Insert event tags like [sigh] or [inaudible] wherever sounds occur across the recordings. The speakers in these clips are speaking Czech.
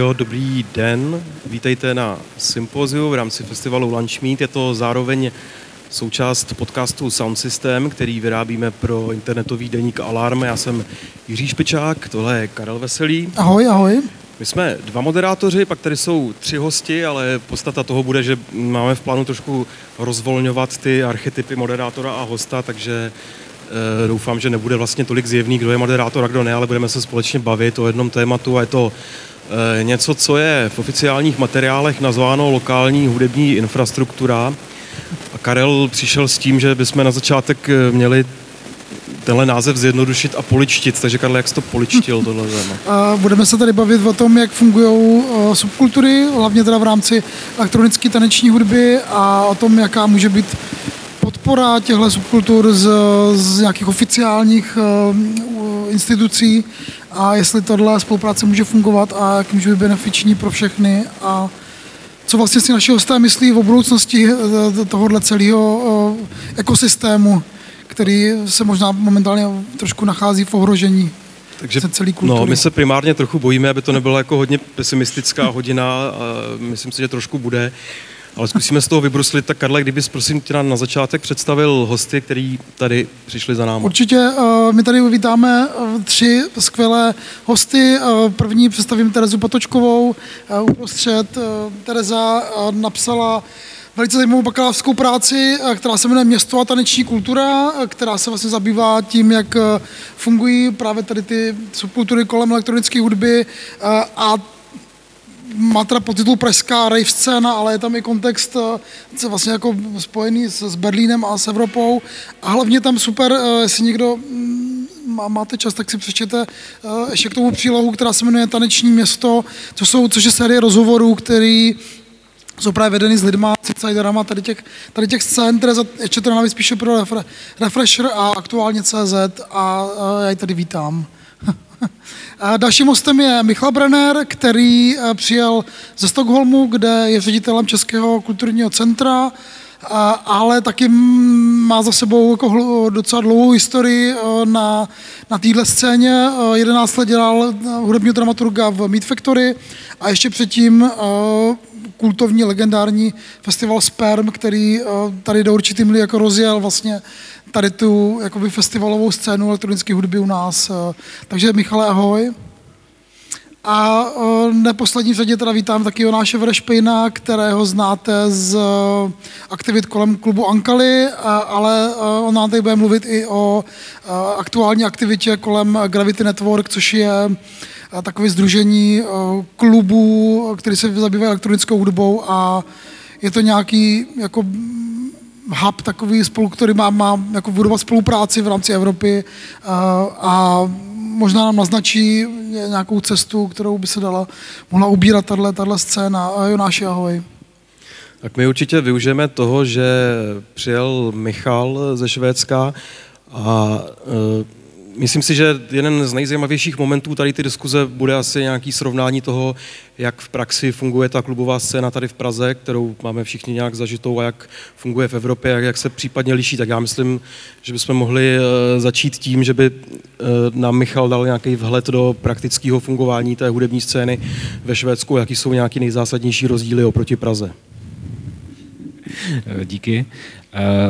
Jo, dobrý den. Vítejte na sympoziu v rámci festivalu Lunch Meet. Je to zároveň součást podcastu Sound System, který vyrábíme pro internetový deník Alarm. Já jsem Jiří Špičák, tohle je Karel Veselý. Ahoj, ahoj. My jsme dva moderátoři, pak tady jsou tři hosti, ale podstata toho bude, že máme v plánu trošku rozvolňovat ty archetypy moderátora a hosta, takže e, doufám, že nebude vlastně tolik zjevný, kdo je moderátor a kdo ne, ale budeme se společně bavit o jednom tématu a je to něco, co je v oficiálních materiálech nazváno lokální hudební infrastruktura. A Karel přišel s tím, že bychom na začátek eh, měli tenhle název zjednodušit a poličtit. Takže Karle, jak jsi to poličtil, [laughs] tohle téma? Budeme se tady bavit o tom, jak fungují eh, subkultury, hlavně teda v rámci elektronické taneční hudby a o tom, jaká může být podpora těchto subkultur z, z nějakých oficiálních uh, institucí a jestli tohle spolupráce může fungovat a jak může být benefiční pro všechny a co vlastně si naši hosté myslí o budoucnosti tohohle celého ekosystému který se možná momentálně trošku nachází v ohrožení. Takže celý no, my se primárně trochu bojíme, aby to nebyla jako hodně pesimistická hodina, a myslím si, že trošku bude. Ale zkusíme z toho vybruslit. Tak Karle, kdybys prosím tě na začátek představil hosty, který tady přišli za námi. Určitě. My tady vítáme tři skvělé hosty. První představím Terezu Patočkovou. Uprostřed Tereza napsala velice zajímavou bakalářskou práci, eh, která se jmenuje Město a taneční kultura, eh, která se vlastně zabývá tím, jak eh, fungují právě tady ty subkultury kolem elektronické hudby a má teda podtitul Pražská rave scéna, ale je tam i kontext vlastně jako spojený s, s Berlínem a s Evropou. A hlavně tam super, jestli někdo mm, má, máte čas, tak si přečtěte ještě k tomu přílohu, která se jmenuje Taneční město, což, jsou, což je série rozhovorů, který jsou právě vedeny s lidma, s insiderama tady těch, tady těch scén, které za, ještě teda navíc píše pro refre, Refresher a aktuálně CZ a já ji tady vítám. [laughs] a dalším hostem je Michal Brenner, který eh, přijel ze Stockholmu, kde je ředitelem Českého kulturního centra, ale taky má za sebou jako docela dlouhou historii eh, na, na téhle scéně. 11 eh, let dělal hudebního dramaturga v Meat Factory a ještě předtím kultovní, legendární festival Sperm, který tady do určitý míry jako rozjel vlastně tady tu jakoby festivalovou scénu elektronické hudby u nás. Eh. Takže Michale, ahoj. A eh, neposlední řadě teda vítám taky Jonáše Vrešpejna, kterého znáte z aktivit kolem klubu Ankali, ale on nám tady bude mluvit i o aktuální aktivitě kolem Gravity Network, což je takové združení eh, klubů, který se zabývá elektronickou hudbou a je to nějaký jako hub takový spolu, který má, má jako budovat spolupráci v rámci Evropy a, eh, a možná nám naznačí nějakou cestu, kterou by se dala, mohla ubírat tahle, scéna. Jonáši, ahoj. Tak my určitě využijeme toho, že přijel Michal ze Švédska a e, Myslím si, že jeden z nejzajímavějších momentů tady ty diskuze bude asi nějaký srovnání toho, jak v praxi funguje ta klubová scéna tady v Praze, kterou máme všichni nějak zažitou a jak funguje v Evropě, jak, jak se případně liší. Tak já myslím, že bychom mohli uh, začít tím, že by uh, nám Michal dal nějaký vhled do praktického fungování té hudební scény ve Švédsku, jaký jsou nějaký nejzásadnější rozdíly oproti Praze. Díky.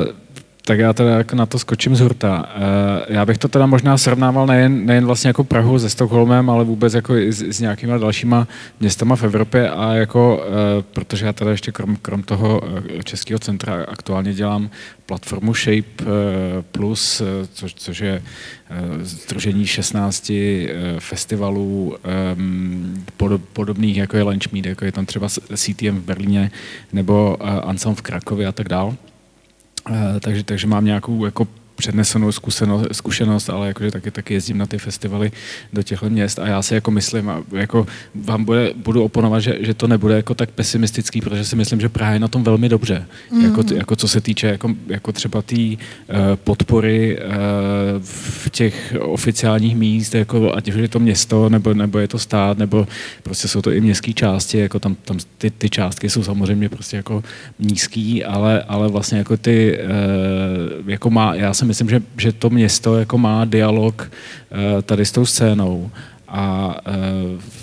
Uh tak já teda jako na to skočím z hurta. Eh, já bych to teda možná srovnával nejen, nejen vlastně jako Prahu se Stockholmem, ale vůbec jako i s, s nějakýma dalšíma městama v Evropě a jako, eh, protože já teda ještě krom, krom toho eh, českého centra aktuálně dělám platformu Shape Plus, což, což je združení 16 festivalů ehm, podobných, jako je Lunch Meet, jako je tam třeba CTM v Berlíně nebo Ansam v Krakově a tak dále. Eh, takže, takže mám nějakou jako přednesenou zkušenost, zkušenost ale jakože taky, taky jezdím na ty festivaly do těchto měst a já si jako myslím, a jako vám bude, budu oponovat, že, že to nebude jako tak pesimistický, protože si myslím, že Praha je na tom velmi dobře, mm. jako, jako co se týče jako, jako třeba té uh, podpory uh, v těch oficiálních míst, jako ať už je to město, nebo, nebo je to stát, nebo prostě jsou to i městské části, jako tam, tam ty, ty částky jsou samozřejmě prostě jako nízký, ale, ale vlastně jako ty, uh, jako má, já jsem myslím, že, že to město jako má dialog uh, tady s tou scénou. A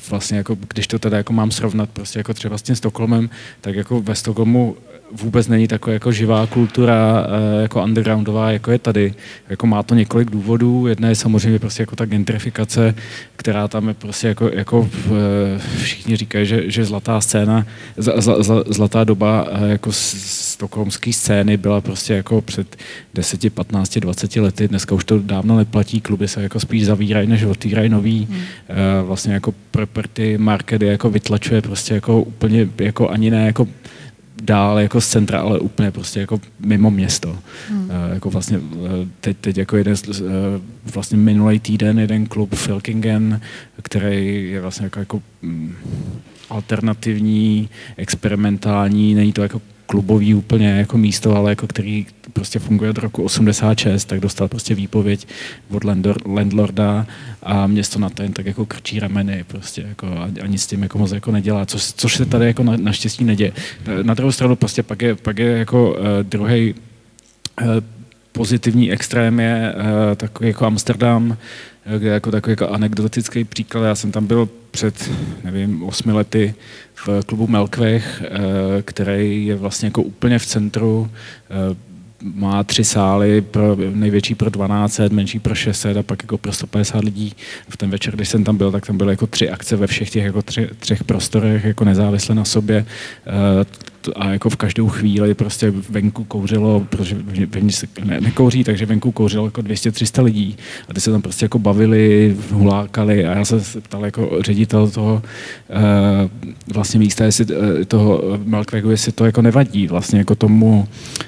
vlastně jako, když to teda jako mám srovnat prostě jako třeba s tím Stockholmem, tak jako ve Stockholmu vůbec není taková jako živá kultura eh, jako undergroundová, jako je tady. Jako má to několik důvodů. Jedna je samozřejmě prostě jako ta gentrifikace, která tam je prostě jako, jako eh, všichni říkají, že, že zlatá scéna, z, z, z, zlatá doba eh, jako stokholmské scény byla prostě jako před 10, 15, 20 lety. Dneska už to dávno neplatí, kluby se jako spíš zavírají, než otvírají nový. Hmm. Vlastně jako property market jako vytlačuje prostě jako úplně jako ani ne jako dál jako z centra, ale úplně prostě jako mimo město. Hmm. Uh, jako vlastně uh, teď, teď jako jeden uh, vlastně minulý týden jeden klub Filkingen, který je vlastně jako, jako um, alternativní, experimentální, není to jako klubový úplně jako místo, ale jako který prostě funguje od roku 86, tak dostal prostě výpověď od landlorda a město na ten tak jako krčí rameny prostě jako a, a nic s tím jako moc jako nedělá, což, což se tady jako na, naštěstí neděje. Na druhou stranu prostě pak je, pak je jako uh, druhý uh, pozitivní extrém je uh, takový jako Amsterdam, kde jako takový jako anekdotický příklad. Já jsem tam byl před, nevím, osmi lety v klubu Melkvech, eh, který je vlastně jako úplně v centru, eh, má tři sály, pro, největší pro 12, menší pro 600 a pak jako pro 150 lidí. V ten večer, když jsem tam byl, tak tam byly jako tři akce ve všech těch jako tři, třech prostorech, jako nezávisle na sobě. Eh, a jako v každou chvíli prostě venku kouřilo, protože vevnitř se ne, nekouří, takže venku kouřilo jako 200-300 lidí. A ty se tam prostě jako bavili, hulákali. A já se ptal jako ředitel toho uh, vlastně místa, jestli uh, toho Melkvegu, jestli to jako nevadí vlastně jako tomu Eh,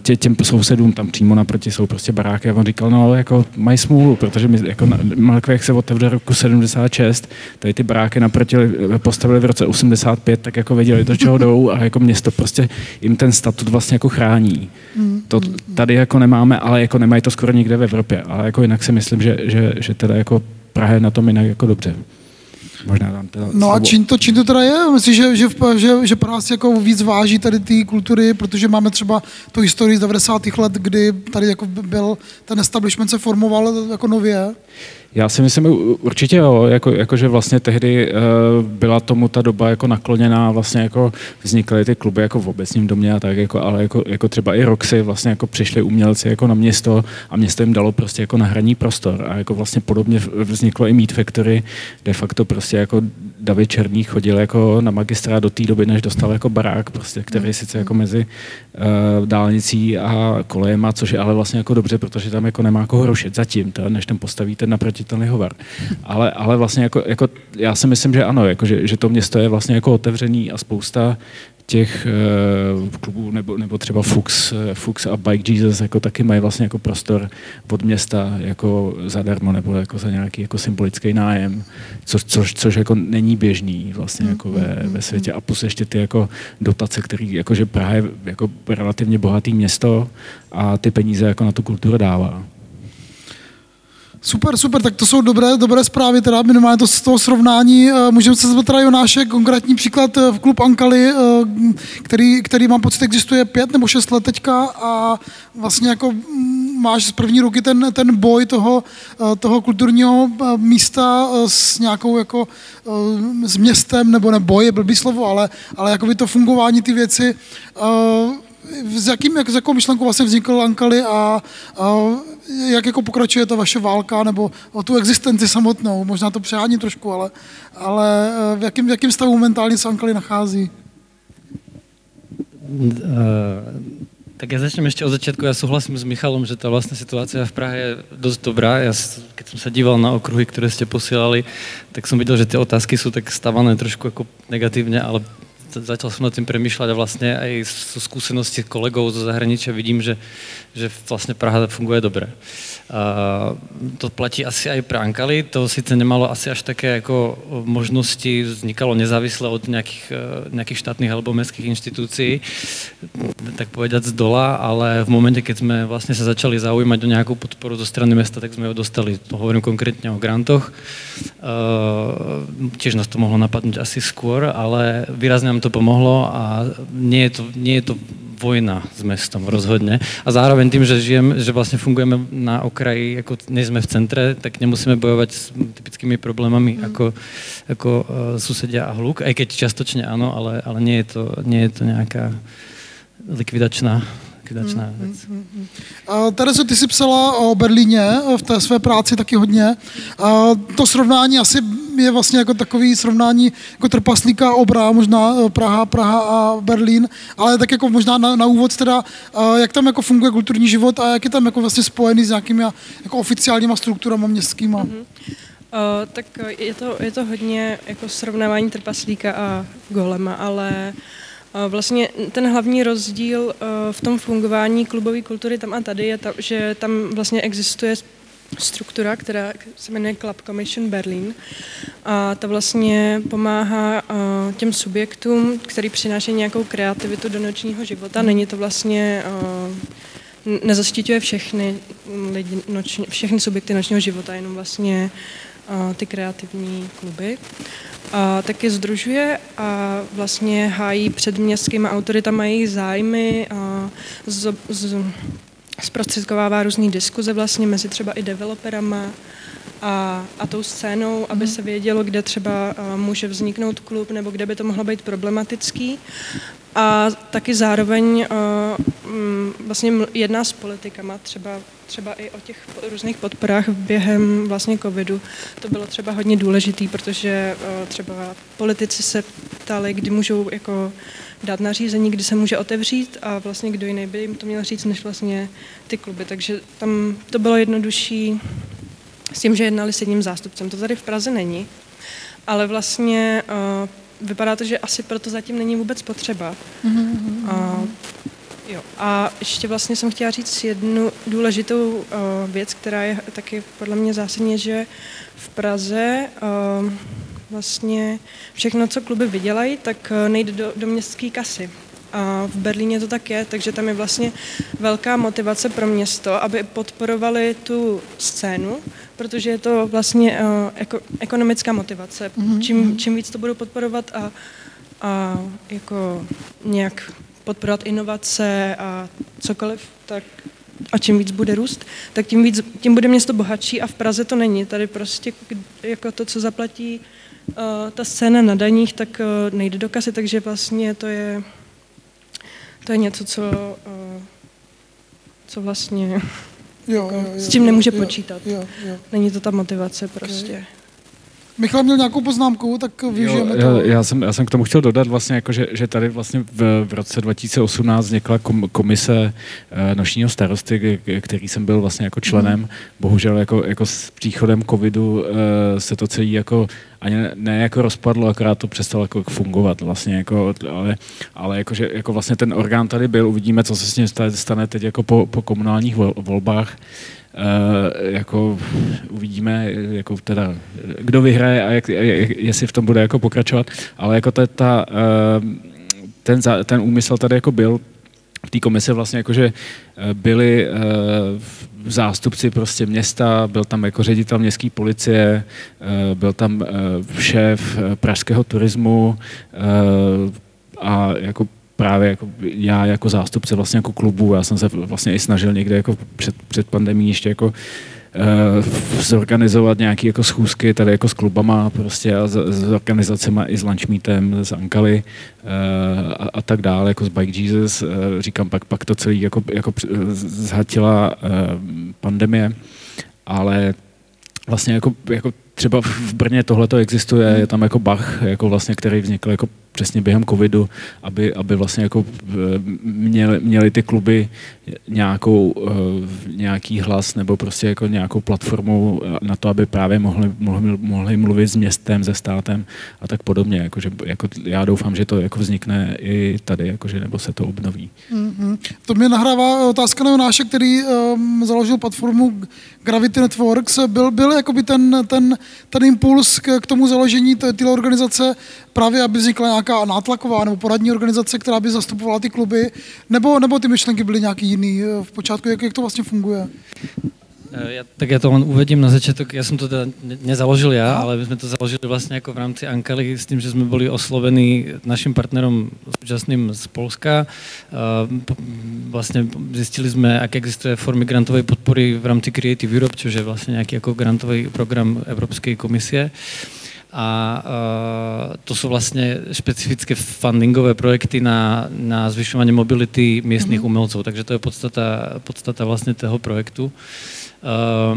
tě, těm sousedům tam přímo naproti jsou prostě baráky a on říkal, no jako mají smůlu, protože my jako jak se otevřel roku 76, tady ty baráky naproti postavili v roce 85, tak jako věděli do čeho jdou a jako město prostě jim ten statut vlastně jako chrání. Mm, to tady jako nemáme, ale jako nemají to skoro nikde v Evropě, ale jako jinak si myslím, že, že, že teda jako Praha je na tom jinak jako dobře. Možná tam teda No a čím to, čím to teda je? Myslím, že, že, že, že pro nás jako víc váží tady ty kultury, protože máme třeba tu historii z 90. let, kdy tady jako byl, ten establishment se formoval jako nově. Já si myslím určitě jo, jako, jako že vlastně tehdy uh, byla tomu ta doba jako nakloněná, vlastně jako vznikly ty kluby jako v obecním domě a tak, jako, ale jako, jako třeba i Roxy vlastně jako přišli umělci jako na město a město jim dalo prostě jako nahraní prostor a jako vlastně podobně vzniklo i Meat Factory, de facto prostě jako David Černý chodil jako na magistrát do té doby, než dostal jako barák, prostě, který je sice jako mezi uh, dálnicí a kolejema, což je ale vlastně jako dobře, protože tam jako nemá koho rušit zatím, to, než tam postavíte naproti ten hovar. Ale, ale vlastně jako, jako, já si myslím, že ano, jako, že, že to město je vlastně jako otevřený a spousta těch uh, klubů, nebo, nebo třeba Fux, uh, Fux a Bike Jesus jako taky mají vlastně jako prostor od města jako zadarmo nebo jako za nějaký jako symbolický nájem, co, což, což jako není běžný vlastně jako ve, mm, mm, ve světě. A plus ještě ty jako dotace, který jako, že Praha je jako relativně bohatý město a ty peníze jako na tu kulturu dává. Super, super, tak to jsou dobré, dobré zprávy, teda minimálně to z toho srovnání. Eh, můžeme se zeptat teda Jonáše, konkrétní příklad eh, v klub Ankali, eh, který, který mám pocit existuje pět nebo šest let teďka a vlastně jako mm, máš z první ruky ten, ten boj toho, toho kulturního místa s nějakou jako s městem, nebo ne boj je blbý slovo, ale, ale jako by to fungování ty věci s, jakým, jak, s jakou myšlenkou vlastně vznikl Ankali a, a jak jako pokračuje ta vaše válka nebo o tu existenci samotnou. Možná to přehání trošku, ale, ale eh, v jakém, v jakém stavu momentálně se Ankali nachází? Uh, tak ja začnem ešte od začiatku. Ja súhlasím s Michalom, že tá vlastná situácia v Prahe je dosť dobrá. Ja, keď som sa díval na okruhy, ktoré ste posielali, tak som videl, že tie otázky sú tak stavané trošku ako negatívne, ale začal som nad tým premýšľať a vlastne aj zo skúsenosti kolegov zo zahraničia vidím, že, že vlastne Praha funguje dobre. A to platí asi aj pre Ankali, to síce nemalo asi až také ako možnosti, vznikalo nezávisle od nejakých, e, nejakých štátnych alebo mestských inštitúcií, tak povedať z dola, ale v momente, keď sme vlastne sa začali zaujímať o nejakú podporu zo strany mesta, tak sme ho dostali. To hovorím konkrétne o grantoch. Tiež nás to mohlo napadnúť asi skôr, ale výrazne nám to pomohlo a nie je to, nie je to vojna s mestom rozhodně. A zároveň tím, že žijem, že vlastně fungujeme na okraji, jako nejsme v centre, tak nemusíme bojovat s typickými problémami mm. jako, jako uh, susedia a hluk, aj keď častočně ano, ale, ale nie, je to, nie je to nějaká likvidačná likvidačná mm, věc. Mm, mm, mm. Terezo, ty jsi psala o Berlíně v té své práci taky hodně. A to srovnání asi je vlastně jako takový srovnání jako trpaslíka obra, možná e, Praha, Praha a Berlín, ale tak jako možná na, na úvod teda, jak tam jako funguje kulturní život a jak je tam jako vlastně spojený s nějakými jako oficiálníma strukturami městskýma. Mm-hmm. Uh, tak je to, je to hodně jako srovnávání trpaslíka a golema, ale uh, Vlastně ten hlavní rozdíl eh, v tom fungování klubové kultury tam a tady je, ta, že tam vlastně existuje struktura, která se jmenuje Club Commission Berlin. A ta vlastně pomáhá eh, těm subjektům, který přináší nějakou kreativitu do nočního života. Není to vlastně eh, nezaštiťuje všechny lidi, noční, všechny subjekty nočního života, jenom vlastně ty kreativní kluby a taky združuje a vlastně hájí před městskými autoritama jejich zájmy a z, z, zprostředkovává různé diskuze vlastně mezi třeba i developerama a, a tou scénou, aby mhm. se vědělo, kde třeba může vzniknout klub nebo kde by to mohlo být problematický. A taky zároveň mm, vlastně jedná s politikama, třeba třeba i o těch různých podporách během vlastně covidu. To bylo třeba hodně důležitý, protože třeba politici se ptali, kdy můžou jako dát nařízení, kdy se může otevřít a vlastně kdo jiný by jim to měl říct, než vlastně ty kluby. Takže tam to bylo jednodušší s tím, že jednali s jedním zástupcem. To tady v Praze není, ale vlastně uh, vypadá to, že asi proto zatím není vůbec potřeba. Mm-hmm. Uh, Jo. A ještě vlastně jsem chtěla říct jednu důležitou uh, věc, která je taky podle mě zásadně, že v Praze uh, vlastně všechno, co kluby vydělají, tak nejde do, do městské kasy. A v Berlíně to tak je, takže tam je vlastně velká motivace pro město, aby podporovali tu scénu, protože je to vlastně jako, ekonomická motivace. Mm-hmm. Čím, čím víc to budou podporovat a, a jako nějak podporovat inovace a cokoliv, tak a čím víc bude růst, tak tím, víc, tím bude město bohatší a v Praze to není. Tady prostě jako to, co zaplatí uh, ta scéna na daních, tak uh, nejde do kasy, takže vlastně to je, to je něco, co, uh, co vlastně jo, jo, jo, s tím nemůže jo, počítat. Jo, jo. Není to ta motivace prostě. Okay. Michal měl nějakou poznámku, tak využijeme jo, to. Já jsem, já jsem k tomu chtěl dodat vlastně, jako, že, že tady vlastně v, v roce 2018 vznikla komise uh, nočního starosty, který jsem byl vlastně jako členem. Mm. Bohužel jako, jako s příchodem covidu uh, se to celý jako ani ne jako rozpadlo, akorát to přestalo jako fungovat vlastně, jako, ale, ale jako, že, jako vlastně ten orgán tady byl, uvidíme, co se s ním stane teď jako po, po komunálních volbách. Uh, jako uvidíme, jako teda, kdo vyhraje a jak, jestli v tom bude jako pokračovat, ale jako ta, ta, uh, ten, ten úmysl tady jako byl v té komise vlastně jako, že eh, byli zástupci prostě města, byl tam jako ředitel městské policie, byl tam šéf pražského turismu a jako právě jako já jako zástupce vlastně jako klubu, já jsem se vlastně i snažil někde jako před, před pandemí ještě jako uh, zorganizovat nějaké jako schůzky tady jako s klubama prostě a s, s organizacemi i s Lunchmeetem, s Ankali uh, a, a, tak dále, jako s Bike Jesus. Uh, říkám, pak, pak to celý jako, jako zhatila uh, pandemie, ale vlastně jako, jako třeba v Brně tohle to existuje, je tam jako Bach, jako vlastně, který vznikl jako přesně během covidu, aby, aby vlastně jako eh, měli, měli ty kluby nějakou, eh, nějaký hlas nebo prostě jako nějakou platformu na to, aby právě mohli, mohli, mohli mluvit s městem, se státem a tak podobně. Jako, že, jako, já doufám, že to jako vznikne i tady, jako, že, nebo se to obnoví. Mm-hmm. To mě nahrává otázka na Jonáše, který um, založil platformu Gravity Networks. Byl, byl jakoby ten, ten, ten impuls k, k tomu založení této organizace právě, aby vznikla nějaká nátlaková nebo poradní organizace, která by zastupovala ty kluby, nebo, nebo ty myšlenky byly nějaký jiný eh, v počátku, jak, jak to vlastně funguje? Ja, tak ja to uvedím na začiatok. Ja som to teda nezaložil ja, ale my sme to založili vlastne ako v rámci Ankely s tým, že sme boli oslovení našim partnerom súčasným z Polska. Vlastne zistili sme, aké existuje formy grantovej podpory v rámci Creative Europe, čo je vlastne nejaký ako grantový program Európskej komisie a uh, to sú vlastne špecifické fundingové projekty na, na zvyšovanie mobility miestnych mm-hmm. umelcov, takže to je podstata, podstata vlastne toho projektu. Uh,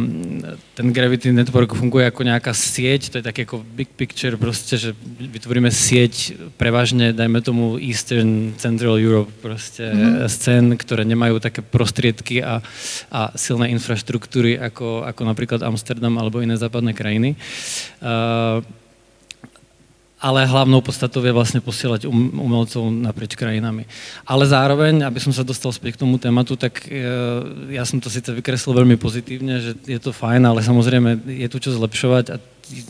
ten Gravity Network funguje ako nejaká sieť, to je také ako big picture proste, že vytvoríme sieť prevažne, dajme tomu Eastern Central Europe proste mm-hmm. scén, ktoré nemajú také prostriedky a, a silné infraštruktúry ako, ako napríklad Amsterdam alebo iné západné krajiny. Uh, ale hlavnou podstatou je vlastne posielať um, umelcov naprieč krajinami. Ale zároveň, aby som sa dostal späť k tomu tématu, tak e, ja som to síce vykreslil veľmi pozitívne, že je to fajn, ale samozrejme je tu čo zlepšovať a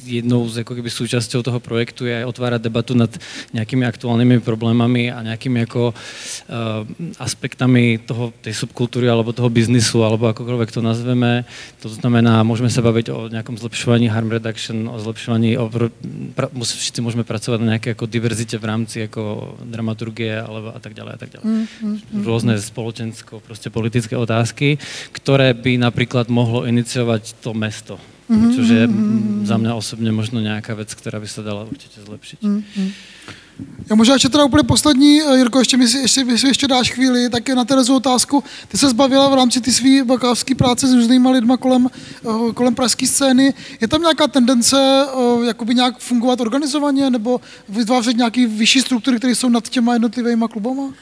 jednou z ako keby súčasťou toho projektu je aj otvárať debatu nad nejakými aktuálnymi problémami a nejakými ako uh, aspektami toho, tej subkultúry alebo toho biznisu, alebo akokoľvek to nazveme. To znamená, môžeme sa baviť o nejakom zlepšovaní harm reduction, o zlepšovaní, o, pra, všetci môžeme pracovať na nejaké ako diverzite v rámci ako dramaturgie alebo a tak ďalej a tak ďalej. Mm, mm, mm, Rôzne spoločensko, proste politické otázky, ktoré by napríklad mohlo iniciovať to mesto mm-hmm. což je za mě osobně možno nějaká věc, která by se dala určitě zlepšit. Mm-hmm. Já možná ještě teda úplně poslední, eh, Jirko, ještě mi si, ještě, si ještě dáš chvíli, tak na Terezu otázku. Ty se zbavila v rámci ty své bakalářské práce s různýma lidma kolem, eh, kolem pražské scény. Je tam nějaká tendence eh, jakoby nějak fungovat organizovaně nebo vytvářet nějaký vyšší struktury, které jsou nad těma jednotlivými klubama?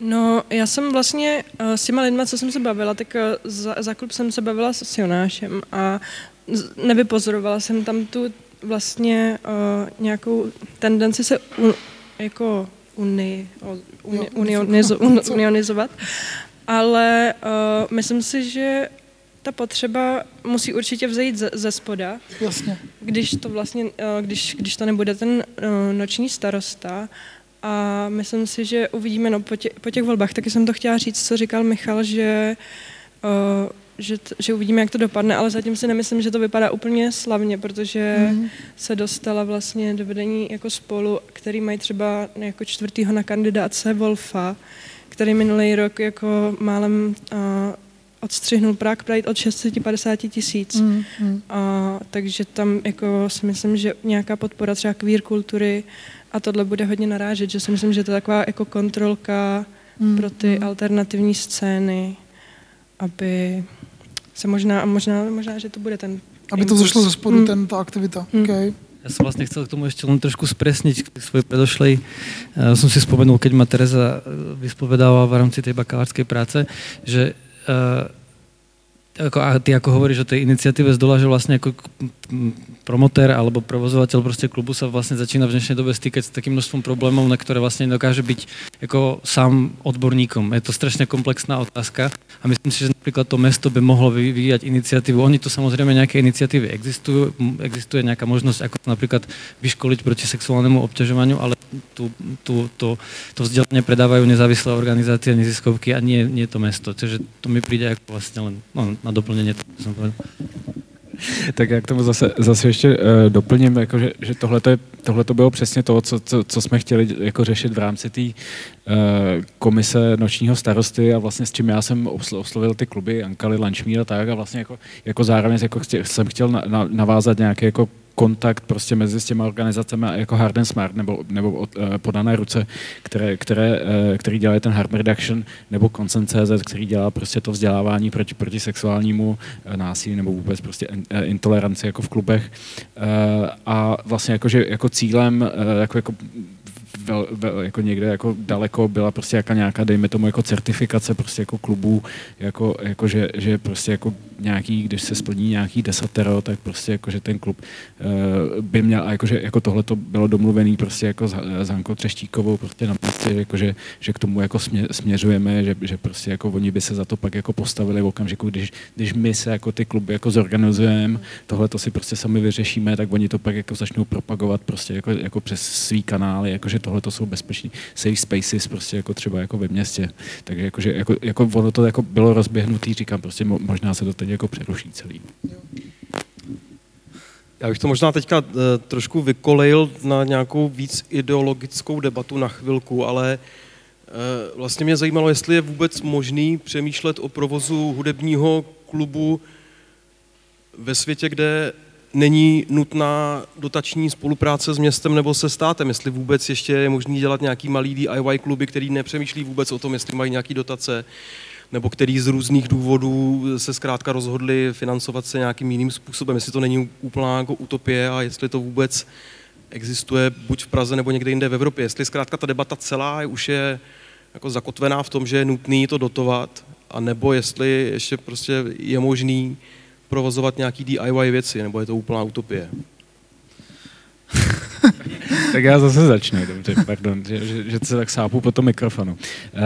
No, já jsem vlastně s těma lidma, co jsem se bavila, tak za, za klub jsem se bavila s Jonášem a nevypozorovala jsem tam tu vlastně uh, nějakou tendenci se un, jako uni, uni, unionizo, un, unionizovat, ale uh, myslím si, že ta potřeba musí určitě vzejít ze, ze spoda. Jasně. Když to vlastně, uh, když, když to nebude ten uh, noční starosta, a myslím si, že uvidíme no, po, tě, po těch volbách. Taky jsem to chtěla říct, co říkal Michal, že uh, že, t, že uvidíme, jak to dopadne, ale zatím si nemyslím, že to vypadá úplně slavně, protože mm. se dostala vlastně do vedení jako spolu, který mají třeba jako čtvrtýho na kandidátce Wolfa, který minulý rok jako málem uh, odstřihnul Prague Pride od 650 tisíc. Mm, mm. A, takže tam jako si myslím, že nějaká podpora třeba queer kultury a tohle bude hodně narážet, že si myslím, že to je taková jako kontrolka mm, pro ty mm. alternativní scény, aby se možná, možná, možná, že to bude ten Aby to zašlo ze spodu, hmm. ten, ta aktivita. Hmm. Okay. Ja som vlastne chcel k tomu ešte len trošku spresniť k svojej predošlej. Uh, som si spomenul, keď ma Tereza vyspovedala v rámci tej bakalárskej práce, že uh, ako, a ty ako hovoríš o tej iniciatíve z dola, že vlastne ako promotér alebo provozovateľ proste klubu sa vlastne začína v dnešnej dobe stýkať s takým množstvom problémov, na ktoré vlastne dokáže byť ako sám odborníkom. Je to strašne komplexná otázka a myslím si, že napríklad to mesto by mohlo vyvíjať iniciatívu. Oni tu samozrejme nejaké iniciatívy existujú, existuje nejaká možnosť ako napríklad vyškoliť proti sexuálnemu obťažovaniu, ale tu, tu, to, to vzdelanie predávajú nezávislé organizácie, neziskovky a nie, nie to mesto. Takže to mi príde ako vlastne len no, na doplnění to, jsem povedal. Tak já k tomu zase, zase ještě uh, doplním, jako že, že tohle to bylo přesně to, co, co, co jsme chtěli jako řešit v rámci té uh, komise nočního starosty a vlastně s čím já jsem oslovil ty kluby Ankali, Lančmír a tak a vlastně jako, jako zároveň jako chtěl, jsem chtěl na, na, navázat nějaké jako kontakt prostě mezi s těma organizacemi jako Hard and Smart nebo, nebo od, uh, podané ruce, které, které, uh, který dělají ten harm reduction, nebo Consent.cz, který dělá prostě to vzdělávání proti, proti sexuálnímu uh, násilí nebo vůbec prostě in, intoleranci jako v klubech. A vlastně jako, že jako cílem jako, jako vel, vel, jako někde jako daleko byla prostě jaká nějaká, dejme tomu, jako certifikace prostě jako klubů, jako, jako že, že prostě jako nějaký, když se splní nějaký desatero, tak prostě jako, že ten klub uh, by měl, a jako, že jako tohle to bylo domluvený prostě jako s, s Hankou Třeštíkovou prostě na místě, jako, že, že k tomu jako smě, směřujeme, že, že prostě jako oni by se za to pak jako postavili v okamžiku, když, když my se jako ty kluby jako zorganizujeme, tohle to si prostě sami vyřešíme, tak oni to pak jako začnou propagovat prostě jako, jako přes svý kanály, jako že tohle tohle to jsou bezpečný safe spaces, prostě jako třeba jako ve městě. Takže jakože, jako, jako ono to jako bylo rozběhnutý, říkám, prostě možná se to teď jako přeruší celý. Já bych to možná teďka uh, trošku vykolejil na nějakou víc ideologickou debatu na chvilku, ale uh, vlastně mě zajímalo, jestli je vůbec možný přemýšlet o provozu hudebního klubu ve světě, kde není nutná dotační spolupráce s městem nebo se státem, jestli vůbec ještě je možný dělat nějaký malý DIY kluby, který nepřemýšlí vůbec o tom, jestli mají nějaký dotace, nebo který z různých důvodů se zkrátka rozhodli financovat se nějakým jiným způsobem, jestli to není úplná jako utopie a jestli to vůbec existuje buď v Praze nebo někde jinde v Evropě. Jestli zkrátka ta debata celá už je jako zakotvená v tom, že je nutný to dotovat, a nebo jestli ještě prostě je možný provozovat nějaký DIY věci, nebo je to úplná utopie. [laughs] tak já zase začnu, dobře, pardon, že, že, že se tak sápu po tom mikrofonu. Uh,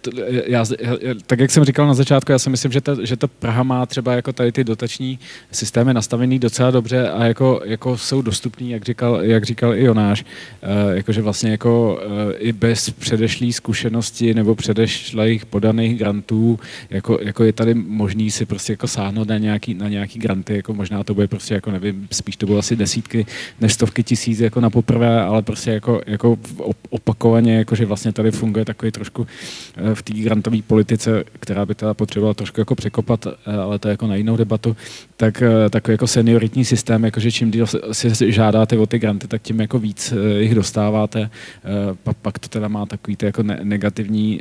to, já, já, tak jak jsem říkal na začátku, já si myslím, že ta, že ta Praha má třeba jako tady ty dotační systémy nastavený docela dobře a jako, jako jsou dostupný, jak říkal, jak říkal i Jonáš, uh, jakože vlastně jako uh, i bez předešlý zkušenosti nebo předešlých podaných grantů, jako, jako je tady možný si prostě jako sáhnout na nějaký, na nějaký granty, jako možná to bude prostě jako nevím, spíš to bylo asi desítky než stovky tisíc jako na poprvé, ale prostě jako, jako opakovaně, jako že vlastně tady funguje takový trošku eh, v té grantové politice, která by teda potřebovala trošku jako překopat, eh, ale to je jako na jinou debatu, tak eh, takový jako senioritní systém, jakože čím díl si žádáte o ty granty, tak tím jako víc jich dostáváte. Pak, pak to teda má takový ty jako negativní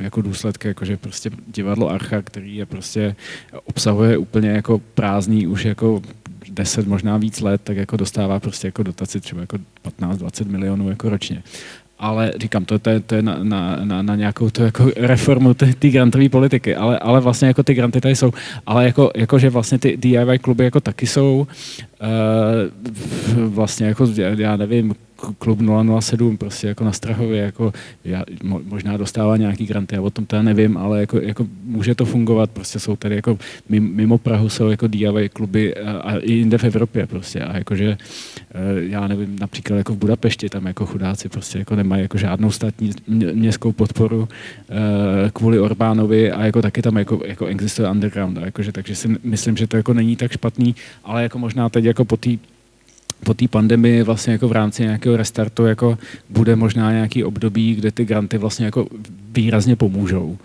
jako důsledky, jakože prostě divadlo Archa, který je prostě obsahuje úplně jako prázdný už jako 10, možná víc let, tak jako dostává prostě jako dotaci třeba jako 15-20 milionů jako ročně. Ale říkám, to, to, je, to je na, na, na, na nějakou to jako reformu té grantové politiky, ale, ale vlastně jako ty granty tady jsou, ale jako, jako že vlastně ty DIY kluby jako taky jsou, vlastně jako, já nevím, klub 007 prostě jako na Strahově, jako já, možná dostává nějaký granty, já o tom teda nevím, ale jako, jako může to fungovat, prostě jsou tady jako mimo Prahu jsou jako DIY kluby a, a i jinde v Evropě prostě a jakože eh, já nevím, například jako v Budapešti tam jako chudáci prostě jako nemají jako žádnou státní městskou podporu eh, kvůli Orbánovi a jako taky tam jako, jako existuje underground a jakože, takže si myslím, že to jako není tak špatný, ale jako možná teď jako po té po té pandemii vlastně jako v rámci nějakého restartu jako bude možná nějaký období, kde ty granty vlastně jako výrazně pomůžou.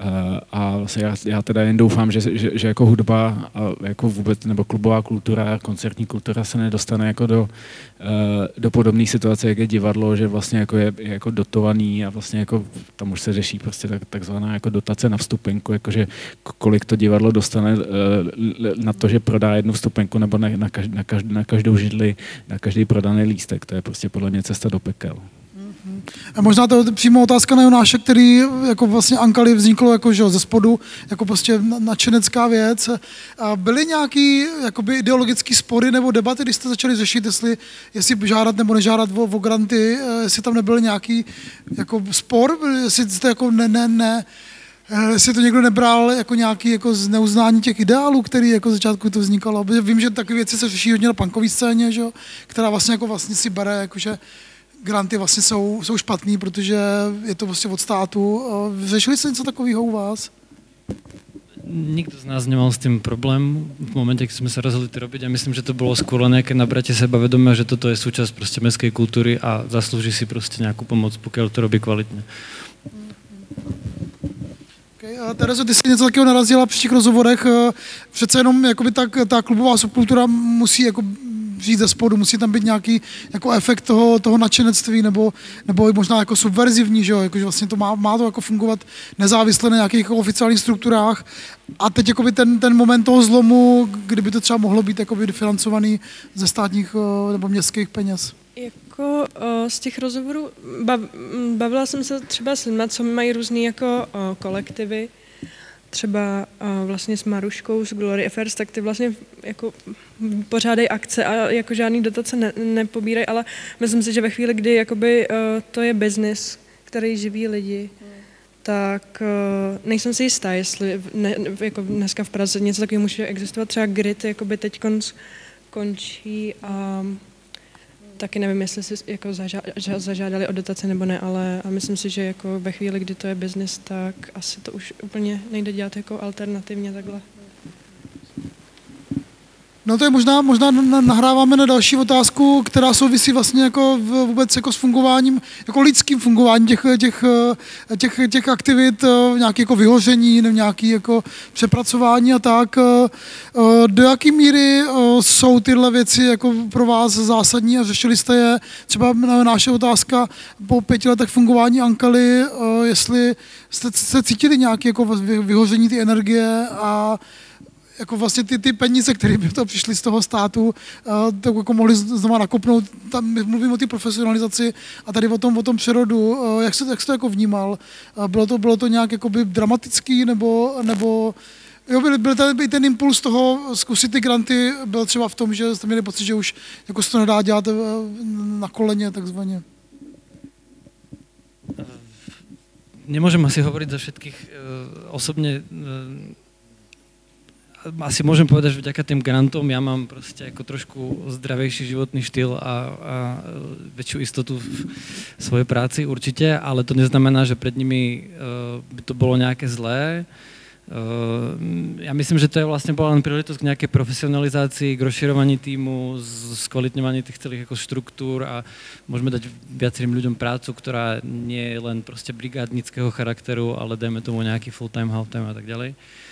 Eh, a vlastně já, já teda jen doufám, že, že, že jako hudba a jako vůbec, nebo klubová kultura, koncertní kultura se nedostane jako do, eh, do podobné situace, jak je divadlo, že vlastně jako je, je jako dotovaný a vlastně jako tam už se řeší prostě tak, takzvaná jako dotace na vstupenku, jakože kolik to divadlo dostane eh, na to, že prodá jednu vstupenku nebo na, na, každou, na, každou, židli, na každý prodaný lístek. To je prostě podle mě cesta do pekel. A možná to je přímo otázka na Jonáše, který jako vlastně Ankali vzniklo jako, že, ze spodu, jako prostě nadšenecká věc. A byly nějaký jakoby ideologický spory nebo debaty, když jste začali řešit, jestli, jestli žádat nebo nežádat o, o granty, eh, jestli tam nebyl nějaký jako spor, jestli jste jako ne, ne, ne, eh, jestli to někdo nebral jako nějaký jako zneuznání těch ideálů, který jako začátku to vznikalo. Vím, že takové věci se řeší hodně na punkové scéně, že? která vlastně jako vlastně si bere, jakože granty vlastně jsou, jsou špatný, protože je to vlastně od státu. Řešili jste něco takového u vás? Nikto z nás nemal s tým problém v momente, keď sme sa rozhodli to robiť a myslím, že to bolo skôr nejaké nabratie sebavedomia, že toto je súčasť proste mestskej kultúry a zaslúži si proste nejakú pomoc, pokiaľ to robí kvalitne. Okay. A Terezo, ty jsi něco takového narazila při těch rozhovorech. Přece jenom jakoby tak, ta klubová subkultura musí jako přijít ze spodu, musí tam být nějaký jako efekt toho, toho nadšenectví nebo, nebo možná jako subverzivní, že jo, jako, že vlastně to má, má to jako fungovat nezávisle na nějakých jako oficiálních strukturách. A teď jakoby ten, ten moment toho zlomu, kdyby to třeba mohlo být jakoby financovaný ze státních eh, nebo městských peněz. Jako o, z těch rozhovorů bav, bavila jsem se třeba s lidmi, co mají různé jako o, kolektivy, třeba vlastně s Maruškou z Glory Affairs, tak ty vlastně jako pořádají akce a jako žádný dotace ne, nepobírají, ale myslím si, že ve chvíli, kdy jakoby uh, to je biznis, který živí lidi, tak uh, nejsem si jistá, jestli ne, jako dneska v Praze něco takového může existovat. Třeba grid jakoby teď končí a taky nevím, jestli si jako zažádali o dotace nebo ne, ale a myslím si, že jako ve chvíli, kdy to je biznis, tak asi to už úplně nejde dělat jako alternativně takhle. No to je možná, možná nahráváme na další otázku, která souvisí vlastně jako vůbec jako s fungováním, jako lidským fungováním těch, těch, těch, těch aktivit, eh, nějaké jako vyhoření, nebo nějaké jako přepracování a tak. Eh, eh, do jaké míry jsou tyhle věci jako pro vás zásadní a řešili jste je? Třeba naše otázka po pěti letech fungování Ankaly, jestli jste se cítili nějaké jako vyhoření ty energie a jako vlastně ty, ty peníze, které by to přišly z toho státu, uh, tak jako mohli znovu nakopnout. Tam mluvím o té profesionalizaci a tady o tom, o tom přerodu. Uh, jak, se, jak jsi to jako vnímal? Uh, bylo, to, bylo to nějak jakoby dramatický nebo, nebo Jo, byl, byl ten, byl ten impuls toho zkusit ty granty, byl třeba v tom, že jste měli pocit, že už jako se to nedá dělat na koleně takzvaně. Nemôžem asi hovoriť za všetkých osobne asi môžem povedať, že vďaka tým grantom ja mám proste ako trošku zdravejší životný štýl a, a väčšiu istotu v svojej práci určite, ale to neznamená, že pred nimi uh, by to bolo nejaké zlé. Uh, ja myslím, že to je vlastne bola len príležitosť k nejakej profesionalizácii, k rozširovaní týmu, skvalitňovaní tých celých ako štruktúr a môžeme dať viacerým ľuďom prácu, ktorá nie je len proste brigádnického charakteru, ale dajme tomu nejaký full-time, half-time a tak. Uh, Uh,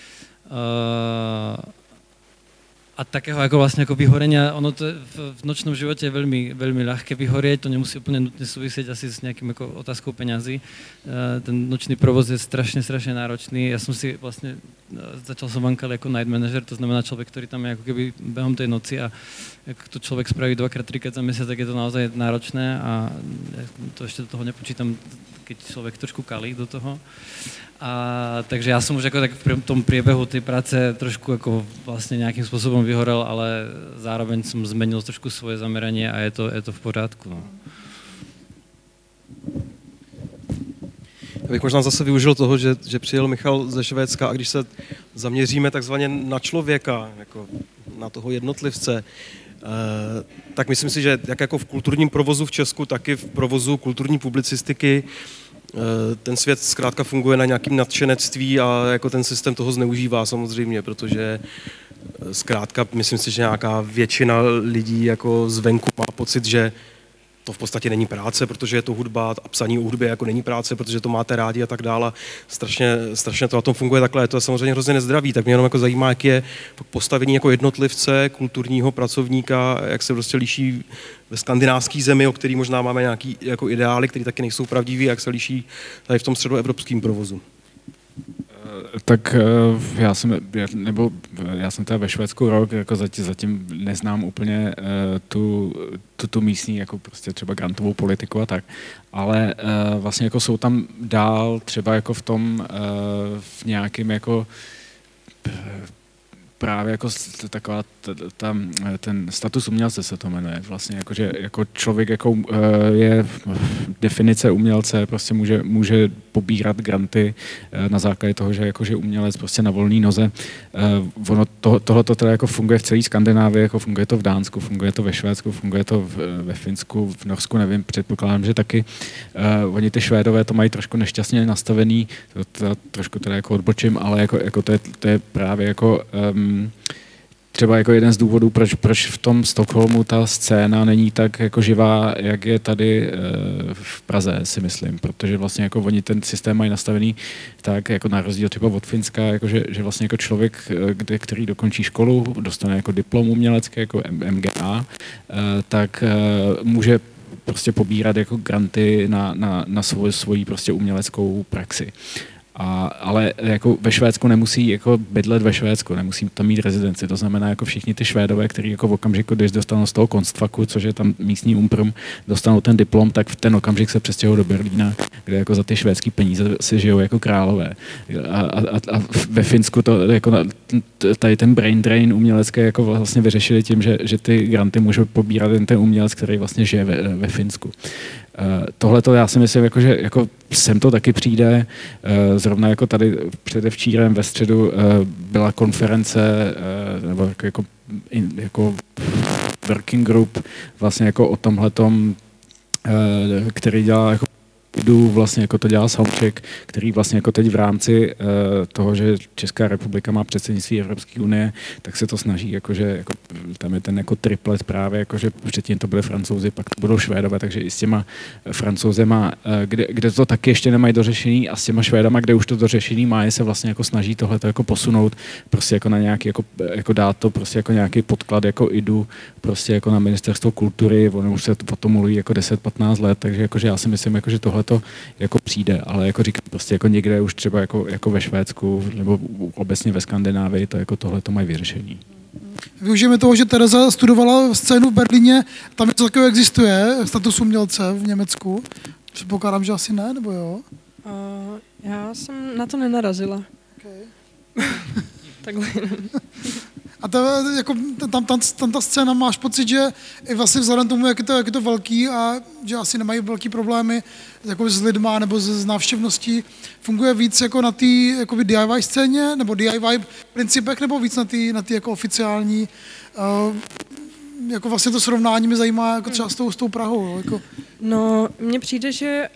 a takého ako vlastne ako vyhorenia, ono to v, v nočnom živote je veľmi, veľmi ľahké vyhorieť, to nemusí úplne nutne súvisieť asi s nejakým ako otázkou peňazí. Uh, ten nočný provoz je strašne, strašne náročný. Ja som si vlastne, uh, začal som vankali ako night manager, to znamená človek, ktorý tam je ako keby behom tej noci a ak to človek spraví dvakrát, trikrát za mesiac, tak je to naozaj náročné a to ešte do toho nepočítam, keď človek trošku kalí do toho. A, takže já jsem už jako tak v tom priebehu té práce trošku jako vlastně nějakým způsobem vyhorel, ale zároveň jsem zmenil trošku svoje zaměření a je to, je to v pořádku. No. Já bych možná zase využil toho, že, že přijel Michal ze Švédska a když se zaměříme takzvaně na člověka, jako na toho jednotlivce, tak myslím si, že jak jako v kulturním provozu v Česku, tak i v provozu kulturní publicistiky Eh, ten svět zkrátka funguje na nějakým nadšenectví a jako ten systém toho zneužívá samozřejmě, protože eh, zkrátka myslím si, že nějaká většina lidí jako zvenku má pocit, že to v podstatě není práce, protože je to hudba a psaní o hudbě jako není práce, protože to máte rádi a tak dále. Strašně, strašně to na tom funguje takhle, je to samozřejmě hrozně nezdravý, tak mě jenom jako zajímá, jak je postavení jako jednotlivce, kulturního pracovníka, jak se prostě liší ve skandinávské zemi, o který možná máme nějaký jako ideály, které taky nejsou pravdivý, jak se liší tady v tom středoevropském provozu. Tak eh, já jsem, nebo já jsem teda ve Švédsku rok, jako zatím, zatím neznám úplně uh, tu, tu, tu místní, jako prostě třeba grantovou politiku a tak, ale vlastně jako jsou tam dál třeba jako v tom, v nějakým jako právě jako taková ta, ten status umělce se to jmenuje. Vlastně jako, že jako člověk jako eh, je definice umělce, prostě může, může pobírat granty eh, na základě toho, že jako, že umělec prostě na volné noze. Eh, ono to, tohle to teda jako funguje v celé Skandinávii, jako funguje to v Dánsku, funguje to ve Švédsku, funguje to v, ve Finsku, v Norsku, nevím, předpokládám, že taky. Oni ty Švédové to mají trošku nešťastně nastavený, to, to trošku teda jako odbočím, ale jako, jako to, je, to je právě jako um, třeba jako jeden z důvodů, proč, proč v tom Stockholmu ta scéna není tak jako živá, jak je tady e, v Praze, si myslím, protože vlastně jako oni ten systém mají nastavený tak, jako na rozdíl třeba od Finska, jako že, že vlastně jako člověk, eh, kde, který dokončí školu, dostane jako diplom umělecký, jako MGA, e, tak může prostě pobírat jako granty na, na, na svoji prostě uměleckou praxi. A, ale jako ve Švédsku nemusí jako bydlet ve Švédsku, nemusí tam mít rezidenci. To znamená, jako všichni ty Švédové, kteří jako v okamžiku, když dostanou z toho konstvaku, což je tam místní umprum, dostanou ten diplom, tak v ten okamžik se přestěhují do Berlína, kde jako za ty švédské peníze si žijou jako králové. A, a, a ve Finsku to jako tady ten brain drain umělecký jako vlastně vyřešili tím, že, že ty granty může pobírat jen ten umělec, který vlastně žije ve, ve Finsku. Eh, Tohle to já si myslím, jako, že jako sem to taky přijde. Eh, zrovna jako tady předevčírem ve středu eh, byla konference, nebo jako, jako, jako working group vlastně jako o tomhletom, který dělá jako jdu vlastně jako to dělá Soundcheck, který vlastně jako teď v rámci uh, toho, že Česká republika má předsednictví Evropské unie, tak se to snaží, jakože jako, tam je ten jako triplet právě, jakože předtím to byly francouzi, pak to budou švédové, takže i s těma francouzema, uh, kde, kde, to taky ještě nemají dořešení a s těma švédama, kde už to dořešení má, je se vlastně jako snaží tohle jako posunout, prostě jako na nějaký, jako, jako dát to prostě jako nějaký podklad, jako idu, prostě jako na ministerstvo kultury, ono už se to potom mluví jako 10-15 let, takže jakože já si myslím, jako, že tohle to jako přijde, ale jako říkám, prostě jako někde už třeba jako, jako ve Švédsku nebo obecně ve Skandinávii, to jako tohle to mají vyřešení. Využijeme toho, že Tereza studovala scénu v Berlíně, tam něco takového existuje, status umělce v Německu. Předpokládám, že asi ne, nebo jo? Uh, já jsem na to nenarazila. Okay. [laughs] Takhle. [laughs] A to, jako, tam, tam, tam, ta scéna máš pocit, že i vlastně vzhledem tomu, jak je to, jak je to velký a že asi nemají velký problémy jako s lidma nebo s, s návštěvností, funguje víc jako na té DIY scéně nebo DIY principech nebo víc na té na jako oficiální uh, jako vlastně to srovnání mě zajímá jako třeba s tou, s tou Prahou. Jako. No, mně přijde, že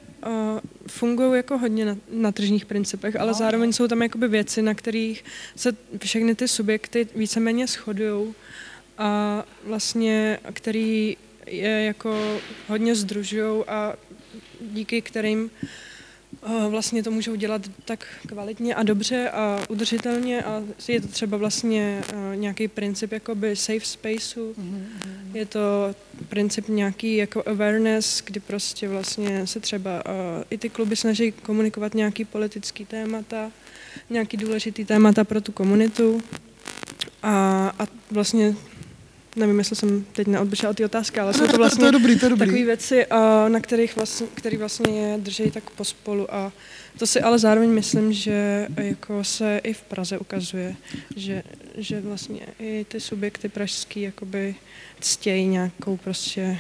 fungují jako hodně na, na tržních principech, ale zároveň jsou tam jakoby věci, na kterých se všechny ty subjekty víceméně shodují a vlastně, který je jako hodně združují a díky kterým vlastně to můžou dělat tak kvalitně a dobře a udržitelně a je to třeba vlastně nějaký princip jakoby safe spaceu, mm-hmm. Je to princip nějaký jako awareness, kdy prostě vlastně se třeba i ty kluby snaží komunikovat nějaký politický témata, nějaký důležitý témata pro tu komunitu. A, a vlastně nevím, jestli jsem teď neodběžela ty otázky, ale jsou to [laughs] vlastně to je dobrý, to je dobrý. takové věci, na kterých vlastně, který vlastně je drží tak pospolu a to si ale zároveň myslím, že jako se i v Praze ukazuje, že, že vlastně i ty subjekty pražský jakoby ctějí nějakou prostě